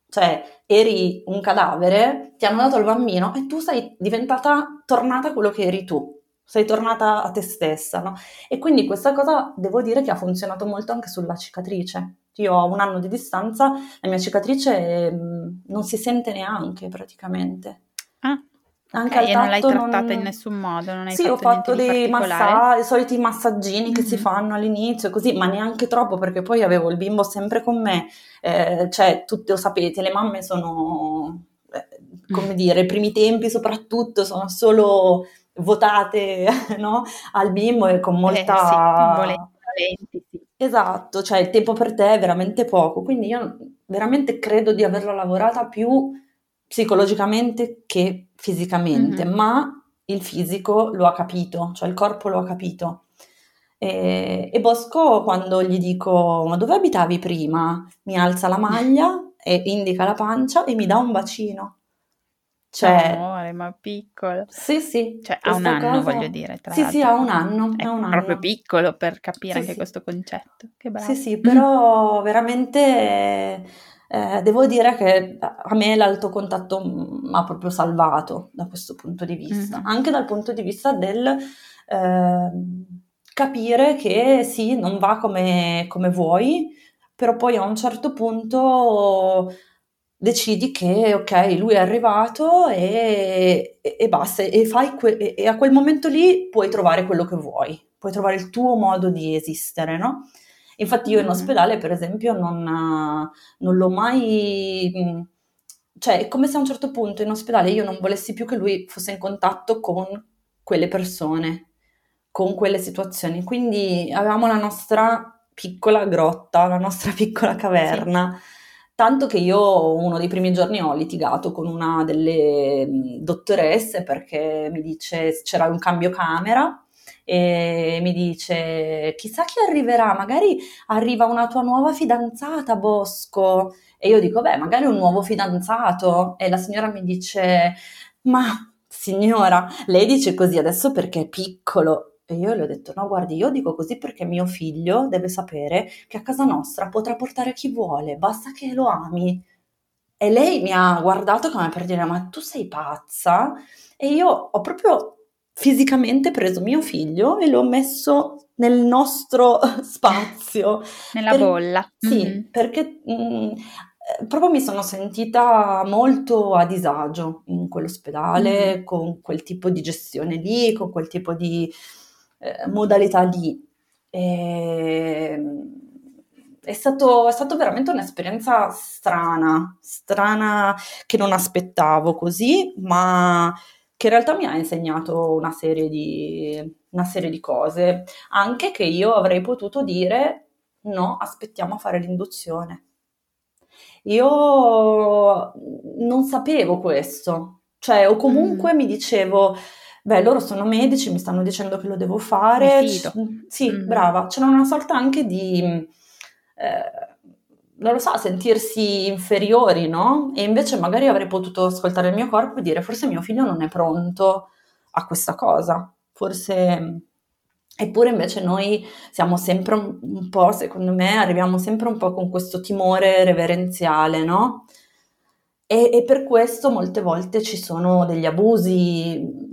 B: cioè eri un cadavere, ti hanno dato il bambino e tu sei diventata, tornata quello che eri tu sei tornata a te stessa, no? E quindi questa cosa devo dire che ha funzionato molto anche sulla cicatrice. Io ho un anno di distanza, la mia cicatrice mh, mm, non si sente neanche praticamente.
A: Ah. Anche okay, e non l'hai trattata non... in nessun modo? Non hai
B: sì, ho fatto dei massaggi, i soliti massaggini mm-hmm. che si fanno all'inizio, così, ma neanche troppo perché poi avevo il bimbo sempre con me. Eh, cioè, tutte lo sapete, le mamme sono, eh, come mm. dire, i primi tempi soprattutto sono solo votate no? al bimbo e con molta...
A: Eh, sì, sì.
B: Esatto, cioè il tempo per te è veramente poco, quindi io veramente credo di averla lavorata più psicologicamente che fisicamente, mm-hmm. ma il fisico lo ha capito, cioè il corpo lo ha capito. E, e, Bosco, quando gli dico ma dove abitavi prima, mi alza la maglia e indica la pancia e mi dà un bacino.
A: Cioè, amore, ma piccolo.
B: Sì, sì.
A: Cioè, ha un anno, cosa... voglio dire. Tra
B: sì,
A: l'altro.
B: sì, ha un anno.
A: È,
B: un
A: proprio
B: anno.
A: piccolo per capire sì, anche sì. questo concetto. Che bravo.
B: Sì, sì, però veramente eh, devo dire che a me l'alto contatto mi ha proprio salvato da questo punto di vista. Mm-hmm. Anche dal punto di vista del eh, capire che sì, non va come, come vuoi, però poi a un certo punto decidi che ok, lui è arrivato e, e, e basta, e, que- e, a quel momento lì puoi trovare quello che vuoi, puoi trovare il tuo modo di esistere, no? Infatti io in ospedale, per esempio, non, non l'ho mai... Cioè, è come se a un certo punto in ospedale io non volessi più che lui fosse in contatto con quelle persone, con quelle situazioni. Quindi avevamo la nostra piccola grotta, la nostra piccola caverna. Sì Tanto che io uno dei primi giorni ho litigato con una delle dottoresse perché mi dice c'era un cambio camera e mi dice chissà chi arriverà, magari arriva una tua nuova fidanzata Bosco. E io dico beh magari un nuovo fidanzato. E la signora mi dice ma signora lei dice così adesso perché è piccolo e io le ho detto, no, guardi, io dico così perché mio figlio deve sapere che a casa nostra potrà portare chi vuole, basta che lo ami. E lei mi ha guardato come per dire, ma tu sei pazza? E io ho proprio fisicamente preso mio figlio e l'ho messo nel nostro spazio.
A: Nella per... bolla.
B: Sì, mm-hmm. perché mh, mm, proprio mi sono sentita molto a disagio in quell'ospedale, mm-hmm. con quel tipo di gestione lì, con quel tipo di eh, modalità lì. E, è, stato, è stato veramente un'esperienza strana, strana che non aspettavo così, ma che in realtà mi ha insegnato una serie di, una serie di cose, anche che io avrei potuto dire no, aspettiamo a fare l'induzione. Io non sapevo questo, cioè o comunque mm. mi dicevo beh, loro sono medici, mi stanno dicendo che lo devo fare. C- sì, mm-hmm. brava, c'è una sorta anche di, eh, non lo so, sentirsi inferiori, no? E invece magari avrei potuto ascoltare il mio corpo e dire, forse mio figlio non è pronto a questa cosa, forse... Eppure invece noi siamo sempre un, un po', secondo me, arriviamo sempre un po' con questo timore reverenziale, no? E, e, per questo molte volte ci sono degli abusi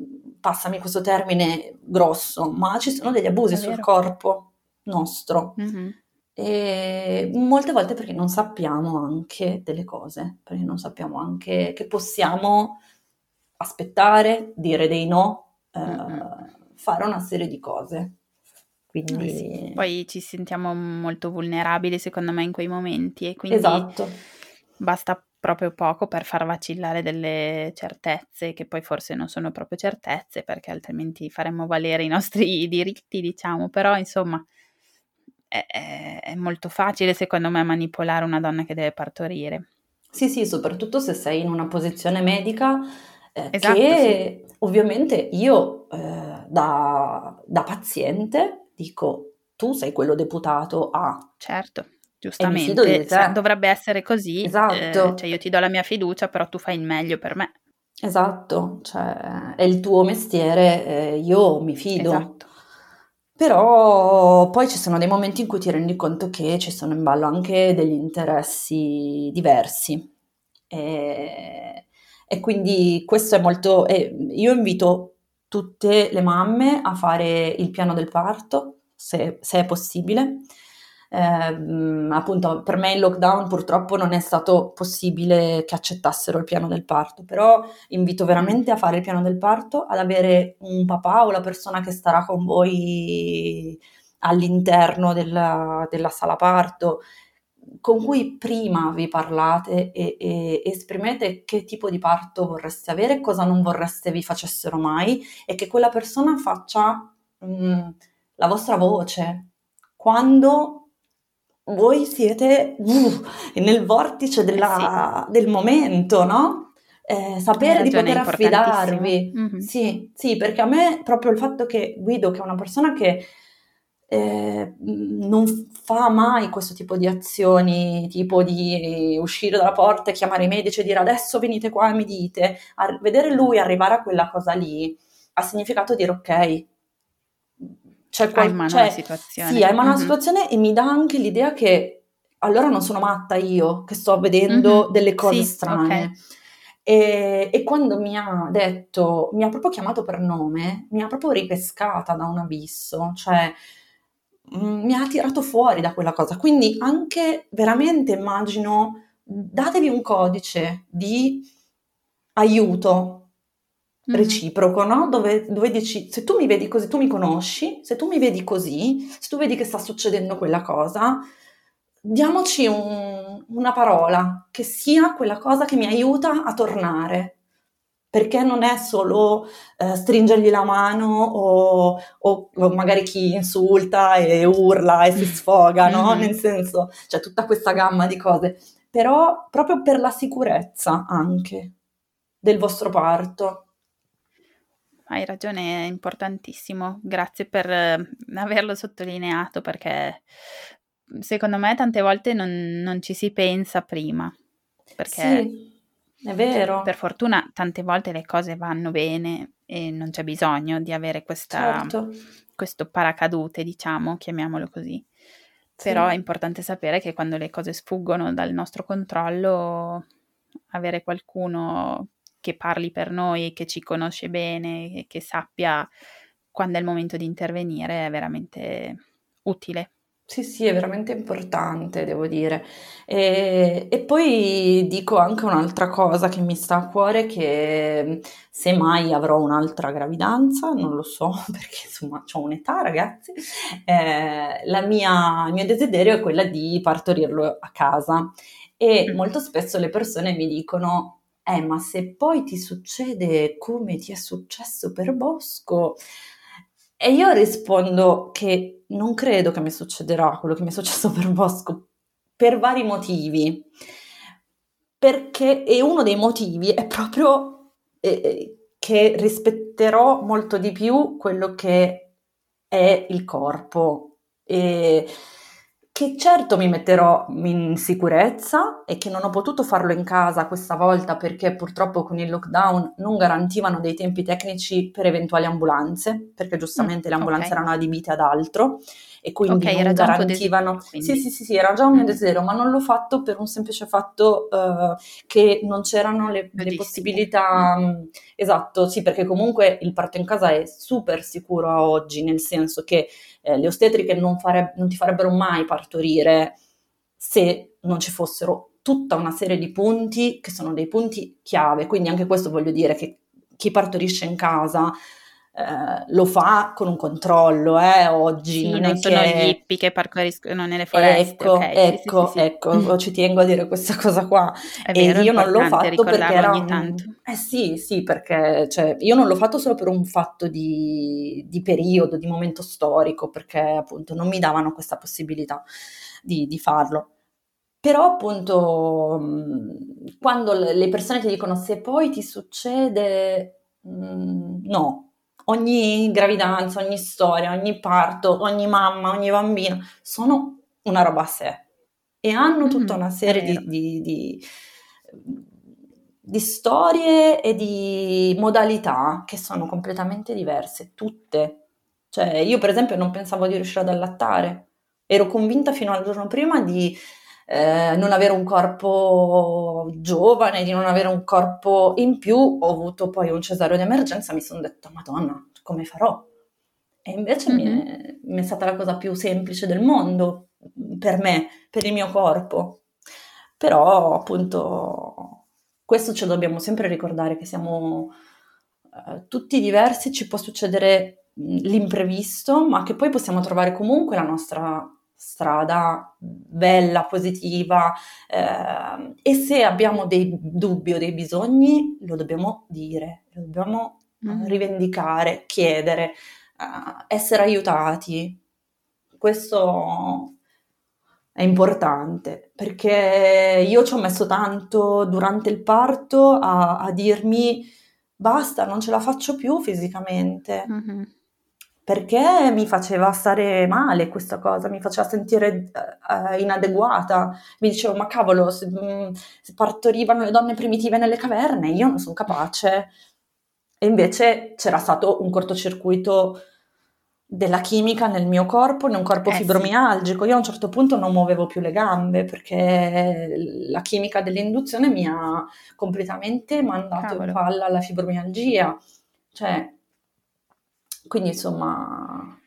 B: passami questo termine grosso, ma ci sono degli abusi sul corpo nostro. Mm-hmm. E molte volte perché non sappiamo anche delle cose, perché non sappiamo anche che possiamo aspettare, dire dei no, eh, fare una serie di cose. Quindi...
A: Eh sì, poi ci sentiamo molto vulnerabili secondo me in quei momenti e quindi
B: esatto.
A: basta proprio poco per far vacillare delle certezze che poi forse non sono proprio certezze perché altrimenti faremmo valere i nostri diritti, diciamo, però insomma è, è molto facile secondo me manipolare una donna che deve partorire.
B: Sì, sì, soprattutto se sei in una posizione medica eh, esatto, che sì. ovviamente io eh, da, da paziente dico tu sei quello deputato a...
A: Certo, giustamente, dovrebbe essere così,
B: esatto.
A: Eh, cioè io ti do la mia fiducia, però tu fai il meglio per me.
B: Esatto, cioè è il tuo mestiere, eh, io mi fido.
A: Esatto.
B: Però poi ci sono dei momenti in cui ti rendi conto che ci sono in ballo anche degli interessi diversi. E, e quindi questo è molto... Eh, io invito tutte le mamme a fare il piano del parto, se, se è possibile. Eh, appunto, per me il lockdown purtroppo non è stato possibile che accettassero il piano del parto, però invito veramente a fare il piano del parto, ad avere un papà o la persona che starà con voi all'interno della, della sala parto con cui prima vi parlate e, e, esprimete che tipo di parto vorreste avere, cosa non vorreste vi facessero mai e che quella persona faccia mh, mm, la vostra voce. Quando voi siete uh, nel vortice della, sì. del momento, no? Eh, sapere di poter affidarvi. Mm-hmm. Sì, sì, perché a me proprio il fatto che Guido, che è una persona che eh, non fa mai questo tipo di azioni, tipo di uscire dalla porta e chiamare i medici e dire adesso venite qua e mi dite. A vedere lui arrivare a quella cosa lì ha significato dire ok.
A: C'è qual- hai in mano cioè, la situazione.
B: Sì, hai in mano mm-hmm. la situazione e mi dà anche l'idea che allora non sono matta io che sto vedendo mm-hmm. delle cose sì, strane. Okay. E, e, quando mi ha detto, mi ha proprio chiamato per nome, mi ha proprio ripescata da un abisso, cioè Mm, mi ha tirato fuori da quella cosa. Quindi anche veramente immagino, datevi un codice di aiuto. Reciproco, no? Dove, dove, dici, se tu mi vedi così, tu mi conosci, se tu mi vedi così, se tu vedi che sta succedendo quella cosa, diamoci un, una parola che sia quella cosa che mi aiuta a tornare perché non è solo eh, stringergli la mano o, o, o, magari chi insulta e urla e si sfoga, no? Mm-hmm. Nel senso, c'è tutta questa gamma di cose, però proprio per la sicurezza anche del vostro parto.
A: Hai ragione, è importantissimo. Grazie per eh, averlo sottolineato perché secondo me tante volte non, non ci si pensa prima. Perché
B: sì è vero.
A: Per fortuna tante volte le cose vanno bene e non c'è bisogno di avere questa, certo. questo paracadute, diciamo, chiamiamolo così. Sì. Però è importante sapere che quando le cose sfuggono dal nostro controllo, avere qualcuno che parli per noi, che ci conosce bene, e che sappia quando è il momento di intervenire è veramente utile.
B: Sì, sì, è veramente importante, devo dire. E, e poi dico anche un'altra cosa che mi sta a cuore, che se mai avrò un'altra gravidanza, non lo so, perché insomma ho un'età, ragazzi, eh, la mia, il mio desiderio è quella di partorirlo a casa. E mm. molto spesso le persone mi dicono, eh, ma se poi ti succede come ti è successo per Bosco, e io rispondo che non credo che mi succederà quello che mi è successo per Bosco per vari motivi. Perché, e uno dei motivi è proprio eh, che rispetterò molto di più quello che è il corpo. E, che certo mi metterò in sicurezza e che non ho potuto farlo in casa questa volta perché purtroppo con il lockdown non garantivano dei tempi tecnici per eventuali ambulanze, perché giustamente mm, le ambulanze okay. erano adibite ad altro e quindi okay, non garantivano. Sì, sì, sì, sì, era già un mio mm. desiderio, ma non l'ho fatto per un semplice fatto uh, che non c'erano le, le possibilità. Mm. Esatto, sì, perché comunque il parto in casa è super sicuro a oggi, nel senso che eh, le ostetriche non, fare, non ti farebbero mai partorire se non ci fossero tutta una serie di punti che sono dei punti chiave. Quindi anche questo voglio dire che chi partorisce in casa eh, lo fa con un controllo, eh, oggi.
A: Sì,
B: non,
A: non sono
B: che...
A: gli hippie che parcoriscono nelle foreste.
B: Ecco,
A: okay,
B: ecco,
A: sì, sì,
B: ecco, ci tengo a dire questa cosa qua.
A: È vero,
B: e io non l'ho fatto perché era
A: ogni
B: un...
A: tanto.
B: Eh sì, sì, perché cioè, io non l'ho fatto solo per un fatto di, di periodo, di momento storico, perché appunto non mi davano questa possibilità di, di farlo. Però appunto quando le persone ti dicono se poi ti succede, no, ogni gravidanza, ogni storia, ogni parto, ogni mamma, ogni bambino sono una roba a sé. E hanno tutta una serie di, di, di, di, storie e di modalità che sono completamente diverse, tutte. Cioè, io per esempio non pensavo di riuscire ad allattare, ero convinta fino al giorno prima di eh, non avere un corpo giovane, di non avere un corpo in più, ho avuto poi un cesareo d'emergenza, mi sono detto, Madonna, come farò? E invece mm-hmm. mi, è, mi, è, stata la cosa più semplice del mondo per me, per il mio corpo. Però appunto questo ce lo dobbiamo sempre ricordare che siamo eh, tutti diversi, ci può succedere l'imprevisto, ma che poi possiamo trovare comunque la nostra strada bella, positiva eh, e se abbiamo dei dubbi o dei bisogni lo dobbiamo dire, lo dobbiamo mm. rivendicare, chiedere, uh, essere aiutati. Questo è importante perché io ci ho messo tanto durante il parto a, a dirmi basta, non ce la faccio più fisicamente. Mm-hmm perché mi faceva stare male questa cosa, mi faceva sentire uh, inadeguata. Mi dicevo, ma cavolo, se, mm, se, partorivano le donne primitive nelle caverne, io non sono capace. E invece c'era stato un cortocircuito della chimica nel mio corpo, in un corpo eh, fibromialgico. Sì. Io a un certo punto non muovevo più le gambe perché la chimica dell'induzione mi ha completamente mandato cavolo. in palla alla fibromialgia. Cioè, quindi insomma...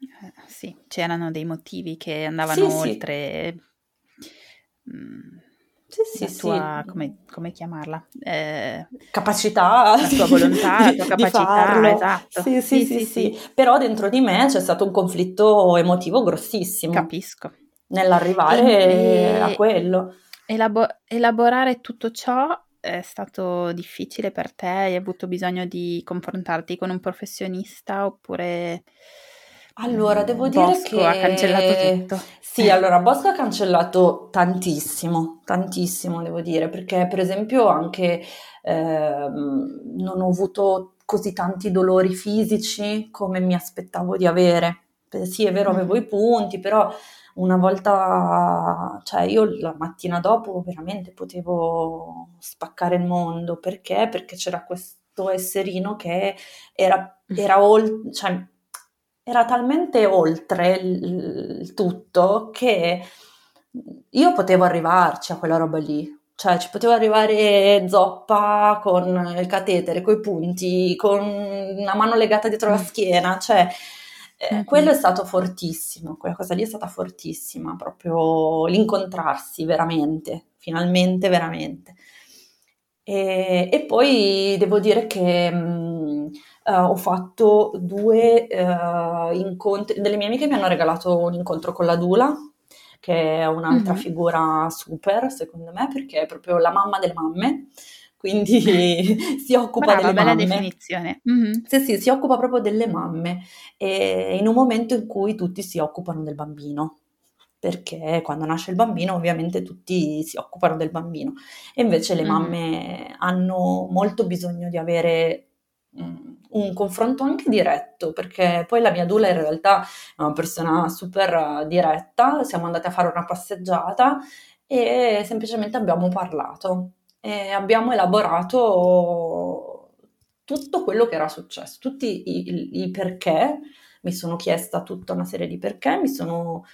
A: Eh, sì, c'erano dei motivi che andavano sì, oltre... Sì. Mm, sì, sì, tua, sì. Come, come, chiamarla?
B: Eh, capacità.
A: La tua volontà, la tua capacità, esatto.
B: Sì sì, sì sì, Però dentro di me c'è stato un conflitto emotivo grossissimo.
A: Capisco.
B: Nell'arrivare e, a quello.
A: Elabo- elaborare tutto ciò è stato difficile per te? Hai avuto bisogno di confrontarti con un professionista oppure...
B: Allora, devo dire
A: Bosco
B: che...
A: ha cancellato tutto.
B: Sì, allora Bosco ha cancellato tantissimo, tantissimo devo dire, perché per esempio anche eh, non ho avuto così tanti dolori fisici come mi aspettavo di avere. Sì, è vero, avevo i punti, però una volta, cioè io la mattina dopo veramente potevo spaccare il mondo, perché? Perché c'era questo esserino che era, era, ol- cioè, era talmente oltre il, il tutto che io potevo arrivarci a quella roba lì, cioè ci potevo arrivare zoppa con il catetere, coi punti, con una mano legata dietro la schiena, cioè eh, quello è stato fortissimo, quella cosa lì è stata fortissima, proprio l'incontrarsi veramente, finalmente veramente. E, e poi devo dire che mh, uh, ho fatto due uh, incontri, delle mie amiche mi hanno regalato un incontro con la Dula, che è un'altra mm-hmm. figura super secondo me, perché è proprio la mamma delle mamme quindi si occupa
A: Brava,
B: delle
A: bella
B: mamme.
A: definizione. Mm-hmm.
B: Sì, sì, si occupa proprio delle mamme e in un momento in cui tutti si occupano del bambino perché quando nasce il bambino ovviamente tutti si occupano del bambino e invece le mamme hanno molto bisogno di avere un confronto anche diretto perché poi la mia dula in realtà è una persona super diretta, siamo andate a fare una passeggiata e semplicemente abbiamo parlato e abbiamo elaborato tutto quello che era successo, tutti i, i, i perché, mi sono chiesta tutta una serie di perché, mi sono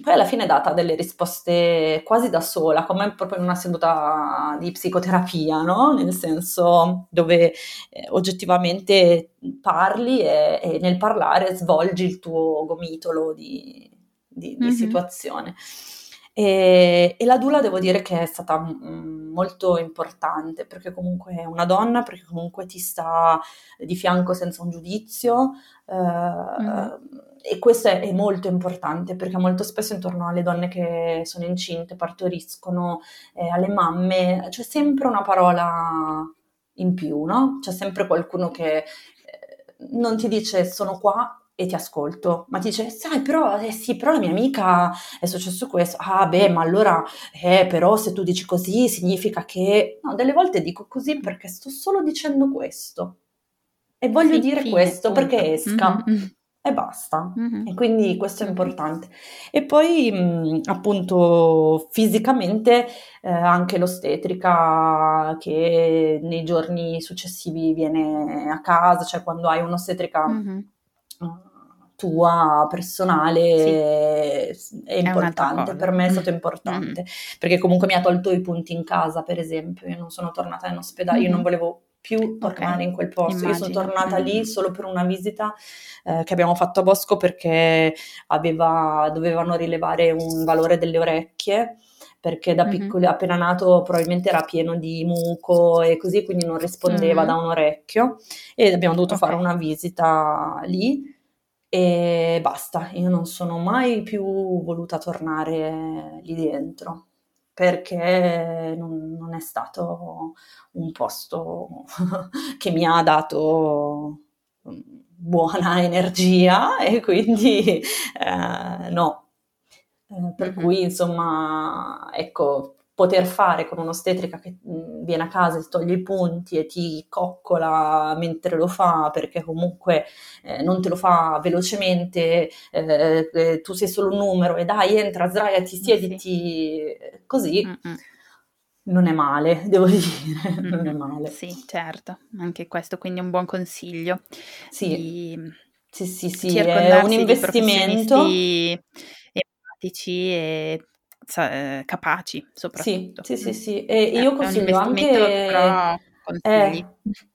B: poi alla fine data delle risposte quasi da sola, come proprio in una seduta di psicoterapia, no? Nel senso dove eh, oggettivamente parli e, e, nel parlare svolgi il tuo gomitolo di, di, di mm-hmm. situazione. E, e la Dula devo dire che è stata mm, molto importante perché comunque è una donna, perché comunque ti sta di fianco senza un giudizio. Eh, mm. E questo è, è, molto importante perché molto spesso intorno alle donne che sono incinte, partoriscono, eh, alle mamme, c'è sempre una parola in più, no? C'è sempre qualcuno che eh, non ti dice sono qua e ti ascolto, ma ti dice, sai, però, eh sì, però la mia amica è successo questo, ah beh, ma allora, eh, però se tu dici così significa che... No, delle volte dico così perché sto solo dicendo questo e voglio sì, dire fine, questo punto. perché esca. Mm-hmm. E basta. Mm-hmm. E quindi questo è importante. E poi, mh, appunto, fisicamente eh, anche l'ostetrica che nei giorni successivi viene a casa, cioè quando hai un'ostetrica mm-hmm tua personale sì. è importante, è per me è stato importante, mm. perché comunque mi ha tolto i punti in casa, per esempio, io non sono tornata in ospedale, mm. io non volevo più tornare okay. in quel posto, Immagino. io sono tornata mm. lì solo per una visita eh, che abbiamo fatto a Bosco perché aveva, dovevano rilevare un valore delle orecchie perché da mm-hmm. piccolo, appena nato, probabilmente era pieno di muco e così, quindi non rispondeva mm-hmm. da un orecchio e abbiamo dovuto okay. fare una visita lì e basta, io non sono mai più voluta tornare lì dentro perché non, non è stato un posto che mi ha dato mm, buona energia e quindi eh, no. Eh, per cui insomma, ecco, poter fare con un'ostetrica che mm, viene a casa, ti toglie i punti e ti coccola mentre lo fa, perché comunque eh, non te lo fa velocemente, eh, eh, tu sei solo un numero e dai, entra, sdraiati, siediti, così. Mm-mm. Non è male, devo dire, non è male.
A: Sì, certo, anche questo quindi è un buon consiglio.
B: Sì, di... sì, sì, sì, è un investimento
A: empatici e eh, capaci soprattutto.
B: Sì, sì, sì, sì. E io consiglio anche... Però. Eh,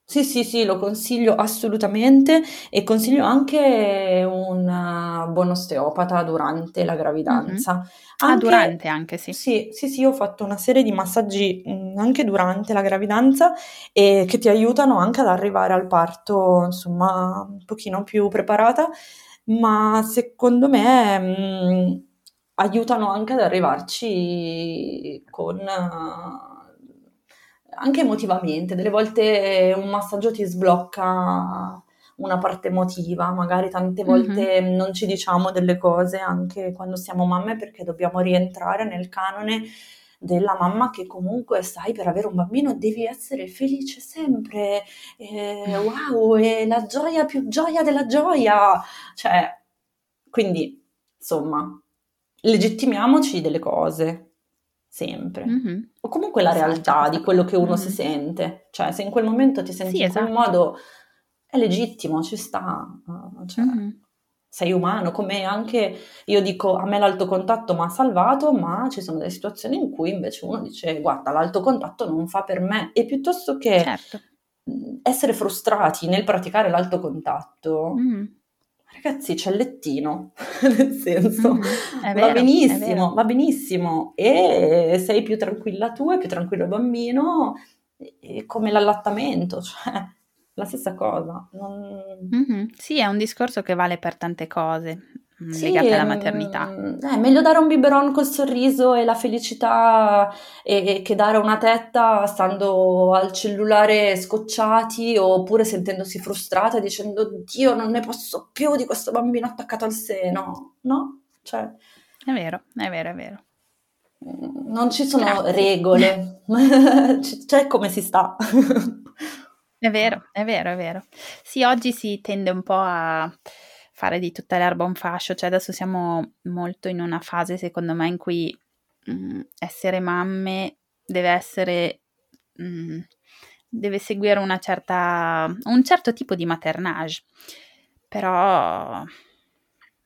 B: sì, sì, sì, lo consiglio assolutamente e consiglio anche un buon osteopata durante la gravidanza. Mm-hmm.
A: Anche, ah, durante anche, sì.
B: Sì, sì, sì, ho fatto una serie di massaggi mh, anche durante la gravidanza e che ti aiutano anche ad arrivare al parto, insomma, un pochino più preparata, ma secondo me... Mh, aiutano anche ad arrivarci con anche emotivamente. Delle volte un massaggio ti sblocca una parte emotiva, magari tante volte mm-hmm. non ci diciamo delle cose anche quando siamo mamme perché dobbiamo rientrare nel canone della mamma che comunque sai per avere un bambino devi essere felice sempre, eh, wow, è la gioia più gioia della gioia, cioè, quindi insomma, legittimiamoci delle cose, sempre. Mm-hmm. O comunque la esatto, realtà esatto. di quello che uno mm-hmm. si sente. Cioè, se in quel momento ti senti sì, in esatto. quel modo, è legittimo, ci sta. Cioè, mm-hmm. Sei umano, come anche io dico a me l'alto contatto mi ha salvato, ma ci sono delle situazioni in cui invece uno dice guarda l'alto contatto non fa per me e piuttosto che certo. essere frustrati nel praticare l'alto contatto, mm ragazzi c'è il lettino, nel senso, mm, vero, va benissimo, va benissimo e sei più tranquilla tu e più tranquillo il bambino, è come l'allattamento, cioè la stessa cosa. Non...
A: Mm-hmm. Sì, è un discorso che vale per tante cose. Sì, legate alla maternità.
B: Mm, è meglio dare un biberon col sorriso e la felicità e, e che dare una tetta stando al cellulare scocciati oppure sentendosi frustrata dicendo Dio non ne posso più di questo bambino attaccato al seno, no? Cioè,
A: è vero, è vero, è vero.
B: Mm, non ci sono Grazie. regole, c'è come si sta.
A: È vero, è vero, è vero. Sì, oggi si tende un po' a fare di tutta l'erba un fascio, cioè adesso siamo molto in una fase secondo me in cui mh, mm, essere mamme deve essere mh, mm, deve seguire una certa, un certo tipo di maternage, però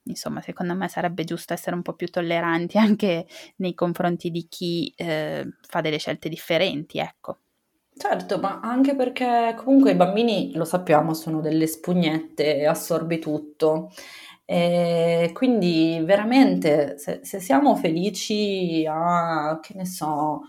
A: insomma secondo me sarebbe giusto essere un po' più tolleranti anche nei confronti di chi eh, fa delle scelte differenti, ecco.
B: Certo, ma anche perché comunque i bambini, lo sappiamo, sono delle spugnette, assorbi tutto. E quindi veramente se, se siamo felici a, che ne so,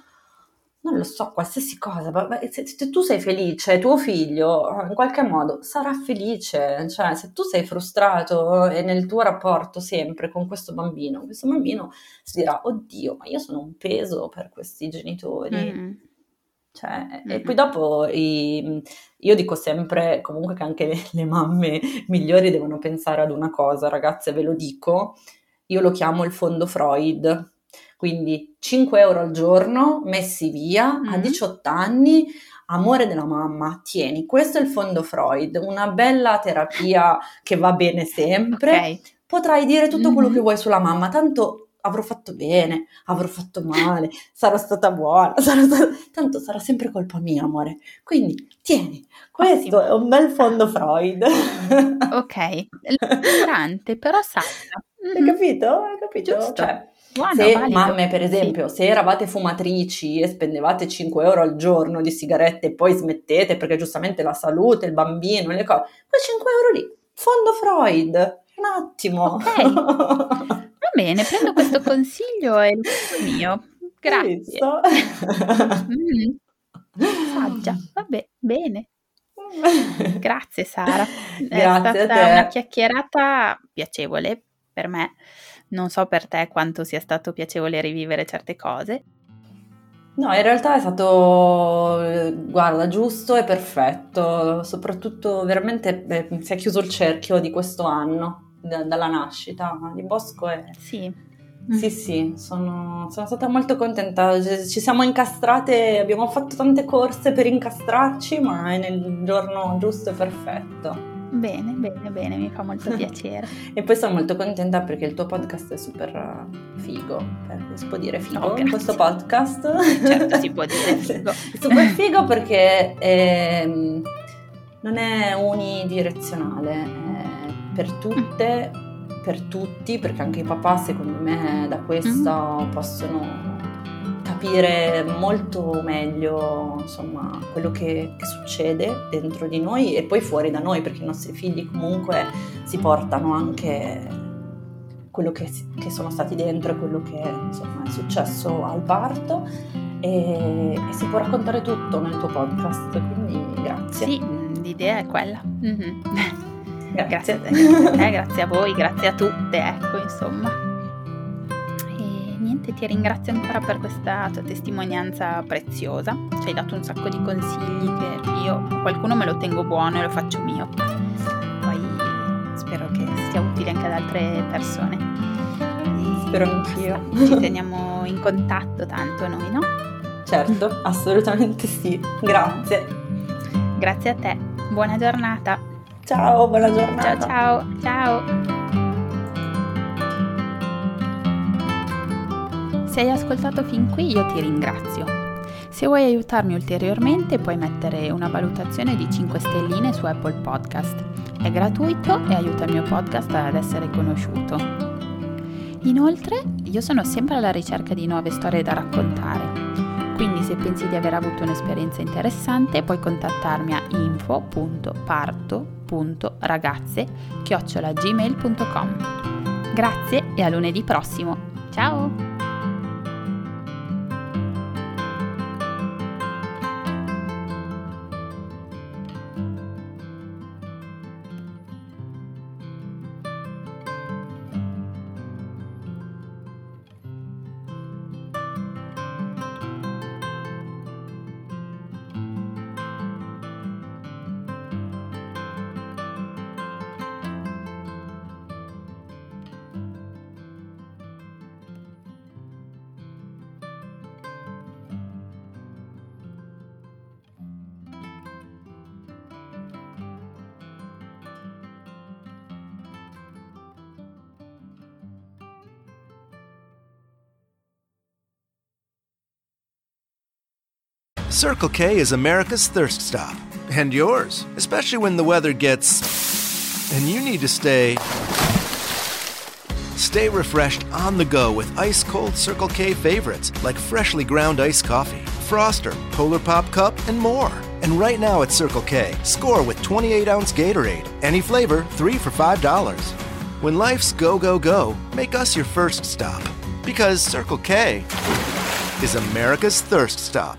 B: non lo so, qualsiasi cosa, se, se, tu sei felice, tuo figlio in qualche modo sarà felice, cioè se tu sei frustrato e nel tuo rapporto sempre con questo bambino, questo bambino si dirà, oddio, ma io sono un peso per questi genitori. Mm. Cioè, mm-hmm. E poi dopo i, io dico sempre comunque che anche le, le, mamme migliori devono pensare ad una cosa, ragazze, ve lo dico, io lo chiamo il fondo Freud, quindi 5 euro al giorno messi via mm-hmm. a 18 anni, amore della mamma, tieni, questo è il fondo Freud, una bella terapia che va bene sempre. Okay. Potrai dire tutto mm-hmm. quello che vuoi sulla mamma, tanto avrò fatto bene, avrò fatto male, sarò stata buona, sarò stata... tanto sarà sempre colpa mia, amore. Quindi tieni, questo Ottimo. è un bel fondo Freud.
A: ok, ignorante, però sa.
B: Hai capito? Hai capito? Giusto. Cioè, Buono, se valido. mamme, per esempio, sì. se eravate fumatrici e spendevate 5 euro al giorno di sigarette e poi smettete perché giustamente la salute, il bambino, le cose, quei 5 euro lì, fondo Freud, un attimo.
A: Ok. Bene, prendo questo consiglio e faccio mio. Grazie. mm. Saggia, vabbè, bene. Grazie Sara.
B: Grazie
A: È stata una chiacchierata piacevole per me. Non so per te quanto sia stato piacevole rivivere certe cose.
B: No, in realtà è stato, guarda, giusto e perfetto, soprattutto veramente beh, si è chiuso il cerchio di questo anno da, dalla nascita di Bosco e...
A: Sì.
B: Sì, sì, sono, sono, stata molto contenta. Ci siamo incastrate, abbiamo fatto tante corse per incastrarci, ma è nel giorno giusto e perfetto.
A: Bene, bene, bene, mi fa molto piacere.
B: e poi sono molto contenta perché il tuo podcast è super figo. Si può dire figo oh, in questo podcast?
A: Certo, si può dire figo.
B: super figo perché è, non è unidirezionale. Per tutte, per tutti, perché anche i papà secondo me da questo mm. possono capire molto meglio insomma quello che, che, succede dentro di noi e poi fuori da noi perché i nostri figli comunque si portano anche quello che, che sono stati dentro e quello che insomma è successo al parto e, e, si può raccontare tutto nel tuo podcast quindi grazie
A: sì l'idea è quella mm-hmm. Grazie. a te, grazie a te, grazie a voi, grazie a tutte, ecco, insomma. E niente, ti ringrazio ancora per questa tua testimonianza preziosa. Ci hai dato un sacco di consigli che io, qualcuno me lo tengo buono e lo faccio mio. Poi spero che sia utile anche ad altre persone.
B: E spero anch'io.
A: Ci teniamo in contatto tanto noi, no?
B: Certo, assolutamente sì. Grazie.
A: Grazie a te. Buona giornata.
B: Ciao, buona giornata.
A: Ciao, ciao, ciao. Se hai ascoltato fin qui io ti ringrazio. Se vuoi aiutarmi ulteriormente puoi mettere una valutazione di 5 stelline su Apple Podcast. È gratuito e aiuta il mio podcast ad essere conosciuto. Inoltre, io sono sempre alla ricerca di nuove storie da raccontare quindi se pensi di aver avuto un'esperienza interessante puoi contattarmi a info.parto.ragazze.gmail.com Grazie e a lunedì prossimo. Ciao!
C: Circle K is America's thirst stop. And yours, especially when the weather gets. and you need to stay. Stay refreshed on the go with ice cold Circle K favorites like freshly ground iced coffee, Froster, Polar Pop Cup, and more. And right now at Circle K, score with 28 ounce Gatorade. Any flavor, three for $5. When life's go, go, go, make us your first stop. Because Circle K is America's thirst stop.